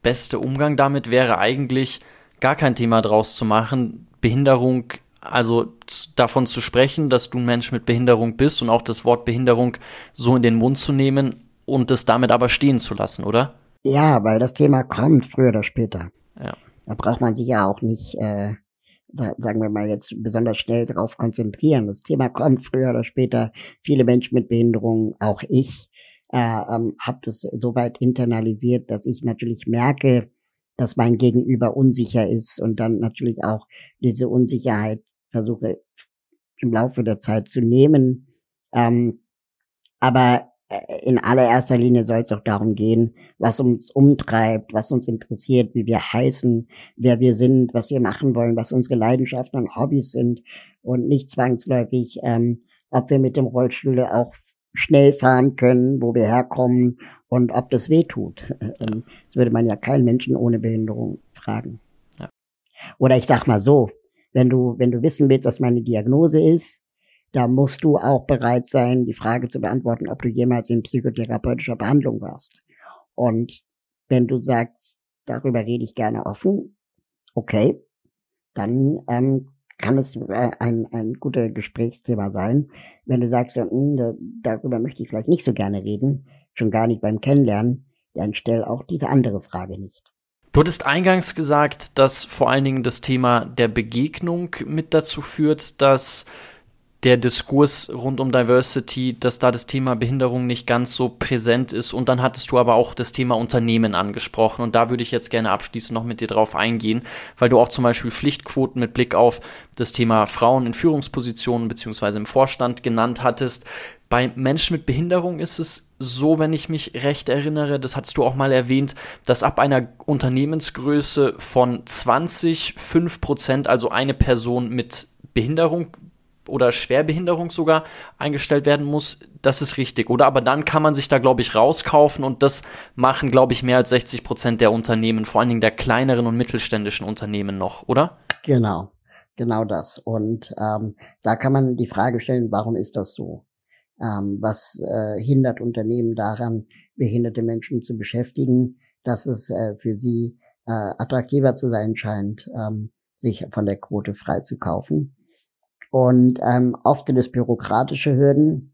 beste Umgang damit wäre eigentlich gar kein Thema draus zu machen, Behinderung, also davon zu sprechen, dass du ein Mensch mit Behinderung bist und auch das Wort Behinderung so in den Mund zu nehmen und es damit aber stehen zu lassen, oder? Ja, weil das Thema kommt früher oder später. Ja. Da braucht man sich ja auch nicht, äh, sagen wir mal jetzt besonders schnell darauf konzentrieren. Das Thema kommt früher oder später. Viele Menschen mit Behinderung, auch ich, äh, ähm, habe das soweit internalisiert, dass ich natürlich merke, dass mein Gegenüber unsicher ist und dann natürlich auch diese Unsicherheit versuche im Laufe der Zeit zu nehmen. Ähm, aber äh, in allererster Linie soll es auch darum gehen, was uns umtreibt, was uns interessiert, wie wir heißen, wer wir sind, was wir machen wollen, was unsere Leidenschaften und Hobbys sind und nicht zwangsläufig, ähm, ob wir mit dem Rollstuhl auch schnell fahren können, wo wir herkommen und ob das weh tut. Ähm, das würde man ja keinen Menschen ohne Behinderung fragen. Ja. Oder ich sag mal so, wenn du, wenn du wissen willst, was meine Diagnose ist, da musst du auch bereit sein, die Frage zu beantworten, ob du jemals in psychotherapeutischer Behandlung warst. Und wenn du sagst, darüber rede ich gerne offen, okay, dann ähm, kann es äh, ein, ein guter Gesprächsthema sein. Wenn du sagst, mh, hm, darüber möchte ich vielleicht nicht so gerne reden, schon gar nicht beim Kennenlernen, dann stell auch diese andere Frage nicht. Du hattest eingangs gesagt, dass vor allen Dingen das Thema der Begegnung mit dazu führt, dass der Diskurs rund um Diversity, dass da das Thema Behinderung nicht ganz so präsent ist. Und dann hattest du aber auch das Thema Unternehmen angesprochen. Und da würde ich jetzt gerne abschließend noch mit dir drauf eingehen, weil du auch zum Beispiel Pflichtquoten mit Blick auf das Thema Frauen in Führungspositionen beziehungsweise im Vorstand genannt hattest. Bei Menschen mit Behinderung ist es so, wenn ich mich recht erinnere, das hattest du auch mal erwähnt, dass ab einer Unternehmensgröße von 20, 5 Prozent, also eine Person mit Behinderung oder Schwerbehinderung sogar eingestellt werden muss, das ist richtig, oder? Aber dann kann man sich da, glaube ich, rauskaufen und das machen, glaube ich, mehr als 60 Prozent der Unternehmen, vor allen Dingen der kleineren und mittelständischen Unternehmen noch, oder? Genau, genau das. Und ähm, da kann man die Frage stellen, warum ist das so? Ähm, was äh, hindert Unternehmen daran, behinderte Menschen zu beschäftigen, dass es äh, für sie äh, attraktiver zu sein scheint, ähm, sich von der Quote frei zu kaufen? Und ähm, oft sind es bürokratische Hürden,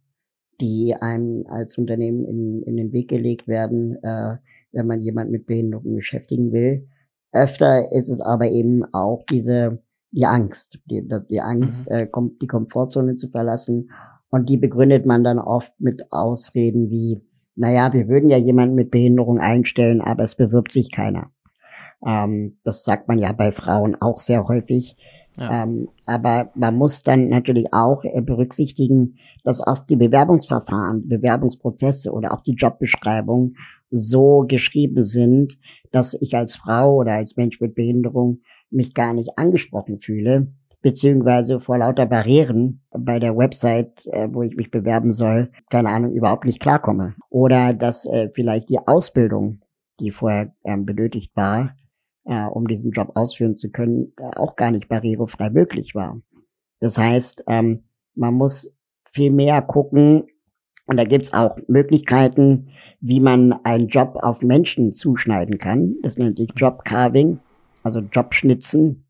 die einem als Unternehmen in, in den Weg gelegt werden, äh, wenn man jemand mit Behinderung beschäftigen will. Öfter ist es aber eben auch diese die Angst, die, die Angst, mhm. äh, kommt, die Komfortzone zu verlassen. Und die begründet man dann oft mit Ausreden wie, naja, wir würden ja jemanden mit Behinderung einstellen, aber es bewirbt sich keiner. Ähm, das sagt man ja bei Frauen auch sehr häufig. Ja. Ähm, aber man muss dann natürlich auch äh, berücksichtigen, dass oft die Bewerbungsverfahren, Bewerbungsprozesse oder auch die Jobbeschreibung so geschrieben sind, dass ich als Frau oder als Mensch mit Behinderung mich gar nicht angesprochen fühle, beziehungsweise vor lauter Barrieren bei der Website, äh, wo ich mich bewerben soll, keine Ahnung, überhaupt nicht klarkomme. Oder dass äh, vielleicht die Ausbildung, die vorher ähm, benötigt war, äh, um diesen Job ausführen zu können, äh, auch gar nicht barrierefrei möglich war. Das heißt, ähm, man muss viel mehr gucken, und da gibt's auch Möglichkeiten, wie man einen Job auf Menschen zuschneiden kann. Das nennt sich Job Carving, also Jobschnitzen.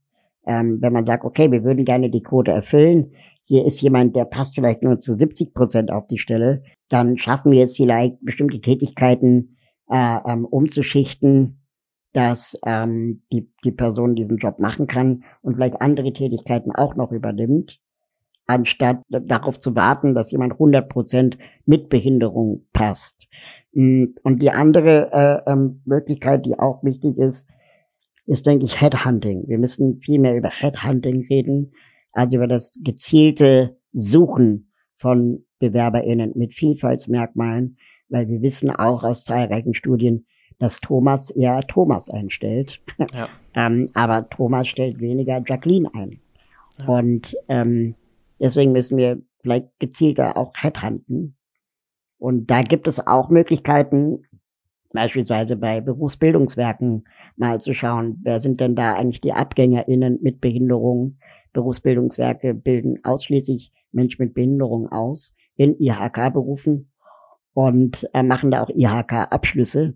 Ähm, wenn man sagt, okay, wir würden gerne die Quote erfüllen, hier ist jemand, der passt vielleicht nur zu 70 Prozent auf die Stelle, dann schaffen wir es vielleicht, bestimmte Tätigkeiten äh, ähm, umzuschichten, dass ähm, die, die Person diesen Job machen kann und vielleicht andere Tätigkeiten auch noch übernimmt, anstatt darauf zu warten, dass jemand 100 Prozent mit Behinderung passt. Mm, und die andere äh, ähm, Möglichkeit, die auch wichtig ist, ist, denke ich, Headhunting. Wir müssen viel mehr über Headhunting reden, also über das gezielte Suchen von BewerberInnen mit Vielfaltsmerkmalen, weil wir wissen auch aus zahlreichen Studien, dass Thomas eher Thomas einstellt. Ja. ähm, aber Thomas stellt weniger Jacqueline ein. Ja. Und ähm, deswegen müssen wir vielleicht gezielter auch headhunten. Und da gibt es auch Möglichkeiten, beispielsweise bei Berufsbildungswerken mal zu schauen, wer sind denn da eigentlich die AbgängerInnen mit Behinderung. Berufsbildungswerke bilden ausschließlich Menschen mit Behinderung aus in IHK-Berufen und äh, machen da auch IHK-Abschlüsse.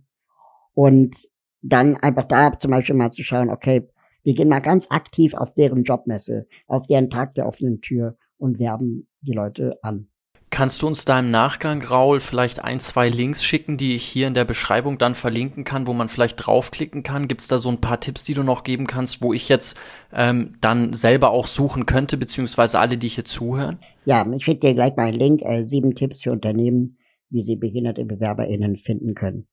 Und dann einfach da zum Beispiel mal zu schauen, okay, wir gehen mal ganz aktiv auf deren Jobmesse, auf deren Tag der offenen Tür und werben die Leute an. Kannst du uns da im Nachgang, Raul, vielleicht ein, zwei Links schicken, die ich hier in der Beschreibung dann verlinken kann, wo man vielleicht draufklicken kann? Gibt es da so ein paar Tipps, die du noch geben kannst, wo ich jetzt ähm, dann selber auch suchen könnte, beziehungsweise alle, die hier zuhören? Ja, ich schicke dir gleich mal einen Link, äh, sieben Tipps für Unternehmen, wie sie behinderte BewerberInnen finden können.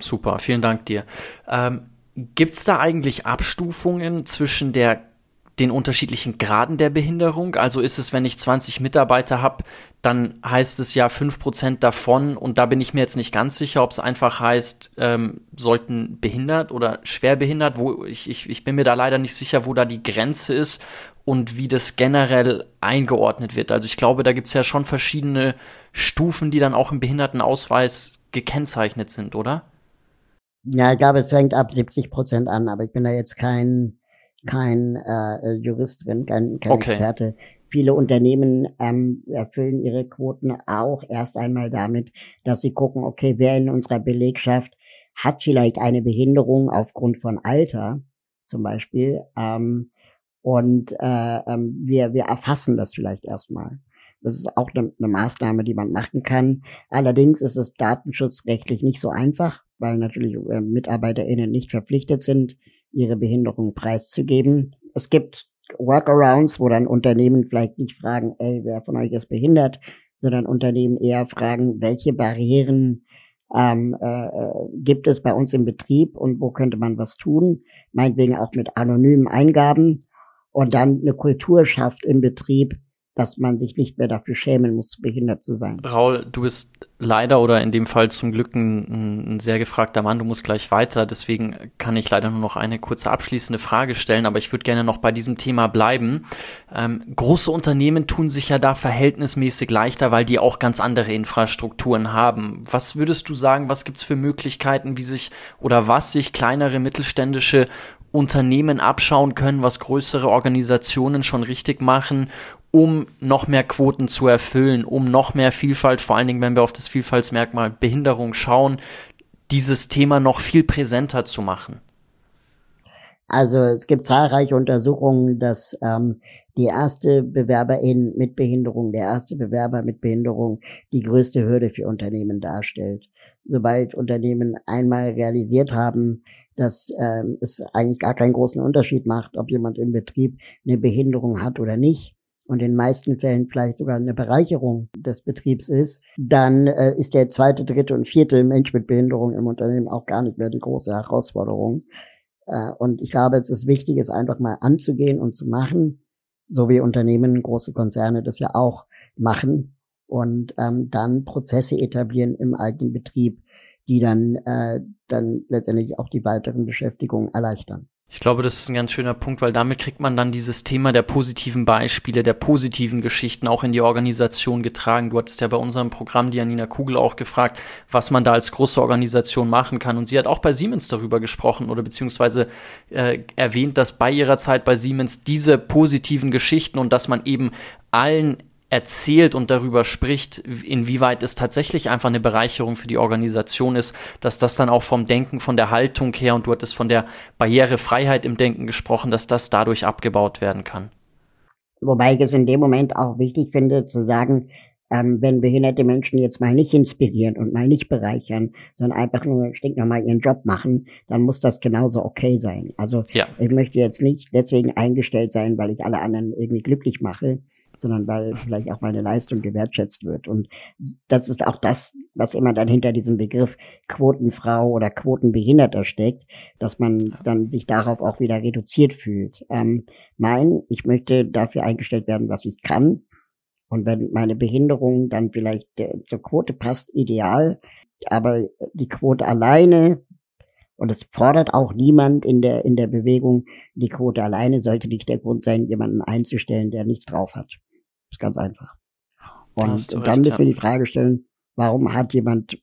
Super, vielen Dank dir. Ähm, Gibt es da eigentlich Abstufungen zwischen der den unterschiedlichen Graden der Behinderung. Also ist es, wenn ich 20 Mitarbeiter habe, dann heißt es ja 5% davon und da bin ich mir jetzt nicht ganz sicher, ob es einfach heißt, ähm, sollten behindert oder schwer behindert, wo ich, ich, ich bin mir da leider nicht sicher, wo da die Grenze ist und wie das generell eingeordnet wird. Also ich glaube, da gibt es ja schon verschiedene Stufen, die dann auch im Behindertenausweis gekennzeichnet sind, oder? Ja, ich glaube, es fängt ab 70 Prozent an, aber ich bin da jetzt kein kein äh, Jurist drin, kein, kein okay. Experte. Viele Unternehmen ähm, erfüllen ihre Quoten auch erst einmal damit, dass sie gucken, okay, wer in unserer Belegschaft hat vielleicht eine Behinderung aufgrund von Alter zum Beispiel. Ähm, und äh, ähm, wir, wir erfassen das vielleicht erstmal. Das ist auch eine, eine Maßnahme, die man machen kann. Allerdings ist es datenschutzrechtlich nicht so einfach, weil natürlich äh, MitarbeiterInnen nicht verpflichtet sind, ihre Behinderung preiszugeben. Es gibt Workarounds, wo dann Unternehmen vielleicht nicht fragen, ey, wer von euch ist behindert, sondern Unternehmen eher fragen, welche Barrieren ähm, äh, äh, gibt es bei uns im Betrieb und wo könnte man was tun, meinetwegen auch mit anonymen Eingaben und dann eine Kultur schafft im Betrieb, dass man sich nicht mehr dafür schämen muss, behindert zu sein. Raul, du bist leider oder in dem Fall zum Glück ein, ein, sehr gefragter Mann. Du musst gleich weiter. Deswegen kann ich leider nur noch eine kurze abschließende Frage stellen. Aber ich würde gerne noch bei diesem Thema bleiben. Ähm, große Unternehmen tun sich ja da verhältnismäßig leichter, weil die auch ganz andere Infrastrukturen haben. Was würdest du sagen, was gibt's für Möglichkeiten, wie sich oder was sich kleinere mittelständische Unternehmen abschauen können, was größere Organisationen schon richtig machen, um noch mehr Quoten zu erfüllen, um noch mehr Vielfalt, vor allen Dingen, wenn wir auf das Vielfaltsmerkmal Behinderung schauen, dieses Thema noch viel präsenter zu machen? Also es gibt zahlreiche Untersuchungen, dass ähm, die erste Bewerberin mit Behinderung, der erste Bewerber mit Behinderung die größte Hürde für Unternehmen darstellt. Sobald Unternehmen einmal realisiert haben, dass ähm, es eigentlich gar keinen großen Unterschied macht, ob jemand im Betrieb eine Behinderung hat oder nicht, und in meisten Fällen vielleicht sogar eine Bereicherung des Betriebs ist, dann äh, ist der zweite, dritte und vierte Mensch mit Behinderung im Unternehmen auch gar nicht mehr die große Herausforderung. Äh, und ich glaube, es ist wichtig, es einfach mal anzugehen und zu machen, so wie Unternehmen, große Konzerne das ja auch machen und ähm, dann Prozesse etablieren im eigenen Betrieb, die dann, äh, dann letztendlich auch die weiteren Beschäftigungen erleichtern. Ich glaube, das ist ein ganz schöner Punkt, weil damit kriegt man dann dieses Thema der positiven Beispiele, der positiven Geschichten auch in die Organisation getragen. Du hattest ja bei unserem Programm Janina Kugel auch gefragt, was man da als große Organisation machen kann. Und sie hat auch bei Siemens darüber gesprochen oder beziehungsweise äh, erwähnt, dass bei ihrer Zeit bei Siemens diese positiven Geschichten und dass man eben allen erzählt und darüber spricht, inwieweit es tatsächlich einfach eine Bereicherung für die Organisation ist, dass das dann auch vom Denken, von der Haltung her, und du hattest von der Barrierefreiheit im Denken gesprochen, dass das dadurch abgebaut werden kann. Wobei ich es in dem Moment auch wichtig finde zu sagen, ähm, wenn behinderte Menschen jetzt mal nicht inspirieren und mal nicht bereichern, sondern einfach nur stinknormal ihren Job machen, dann muss das genauso okay sein. Also ja. ich möchte jetzt nicht deswegen eingestellt sein, weil ich alle anderen irgendwie glücklich mache, sondern weil vielleicht auch meine Leistung gewertschätzt wird. Und das ist auch das, was immer dann hinter diesem Begriff Quotenfrau oder Quotenbehinderter steckt, dass man dann sich darauf auch wieder reduziert fühlt. Ähm, nein, ich möchte dafür eingestellt werden, was ich kann. Und wenn meine Behinderung dann vielleicht äh, zur Quote passt, ideal. Aber die Quote alleine Und es fordert auch niemand in der, in der Bewegung, die Quote alleine sollte nicht der Grund sein, jemanden einzustellen, der nichts drauf hat. Ist ganz einfach. Und dann recht, müssen wir die Frage stellen, warum hat jemand,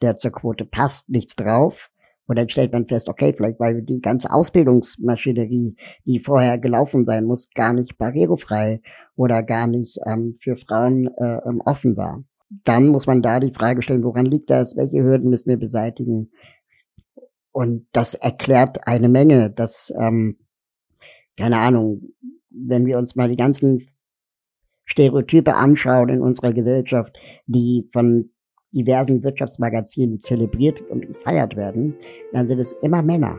der zur Quote passt, nichts drauf? Und dann stellt man fest, okay, vielleicht weil die ganze Ausbildungsmaschinerie, die vorher gelaufen sein muss, gar nicht barrierefrei oder gar nicht ähm, für Frauen äh, ähm, offen war. Dann muss man da die Frage stellen, woran liegt das? Welche Hürden müssen wir beseitigen? Und das erklärt eine Menge, dass, ähm, keine Ahnung, wenn wir uns mal die ganzen Stereotype anschauen in unserer Gesellschaft, die von diversen Wirtschaftsmagazinen zelebriert und gefeiert werden, dann sind es immer Männer.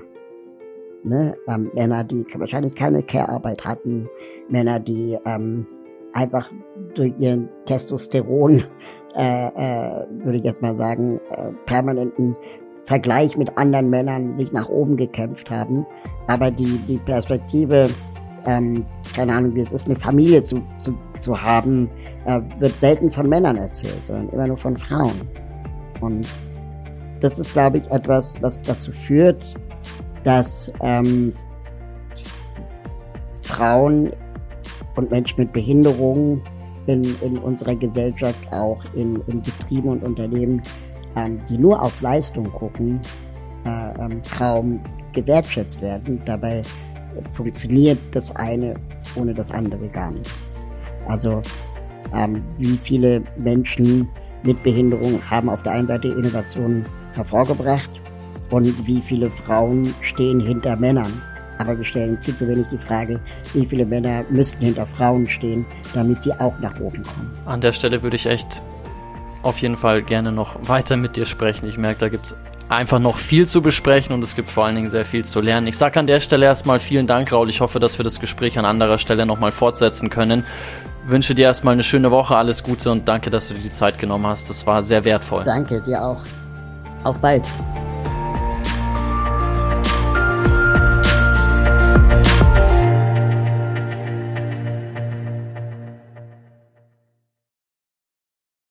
Ne? Ähm, Männer, die wahrscheinlich keine Care-Arbeit hatten, Männer, die ähm, einfach durch ihren Testosteron, äh, äh, würde ich jetzt mal sagen, äh, permanenten Vergleich mit anderen Männern sich nach oben gekämpft haben. Aber die, die Perspektive, ähm, keine Ahnung, wie es ist, eine Familie zu, zu, zu haben, äh, wird selten von Männern erzählt, sondern immer nur von Frauen. Und das ist, glaube ich, etwas, was dazu führt, dass ähm, Frauen und Menschen mit Behinderungen in, in unserer Gesellschaft, auch in, in Betrieben und Unternehmen, ähm, die nur auf Leistung gucken, äh, ähm, kaum gewertschätzt werden. Dabei funktioniert das eine ohne das andere gar nicht. Also ähm, wie viele Menschen mit Behinderung haben auf der einen Seite Innovationen hervorgebracht und wie viele Frauen stehen hinter Männern. Aber wir stellen viel zu wenig die Frage, wie viele Männer müssten hinter Frauen stehen, damit sie auch nach oben kommen. An der Stelle würde ich echt auf jeden Fall gerne noch weiter mit dir sprechen. Ich merke, da gibt es einfach noch viel zu besprechen und es gibt vor allen Dingen sehr viel zu lernen. Ich sage an der Stelle erstmal vielen Dank, Raul. Ich hoffe, dass wir das Gespräch an anderer Stelle nochmal fortsetzen können. Wünsche dir erstmal eine schöne Woche, alles Gute und danke, dass du dir die Zeit genommen hast. Das war sehr wertvoll. Danke dir auch. Auf bald.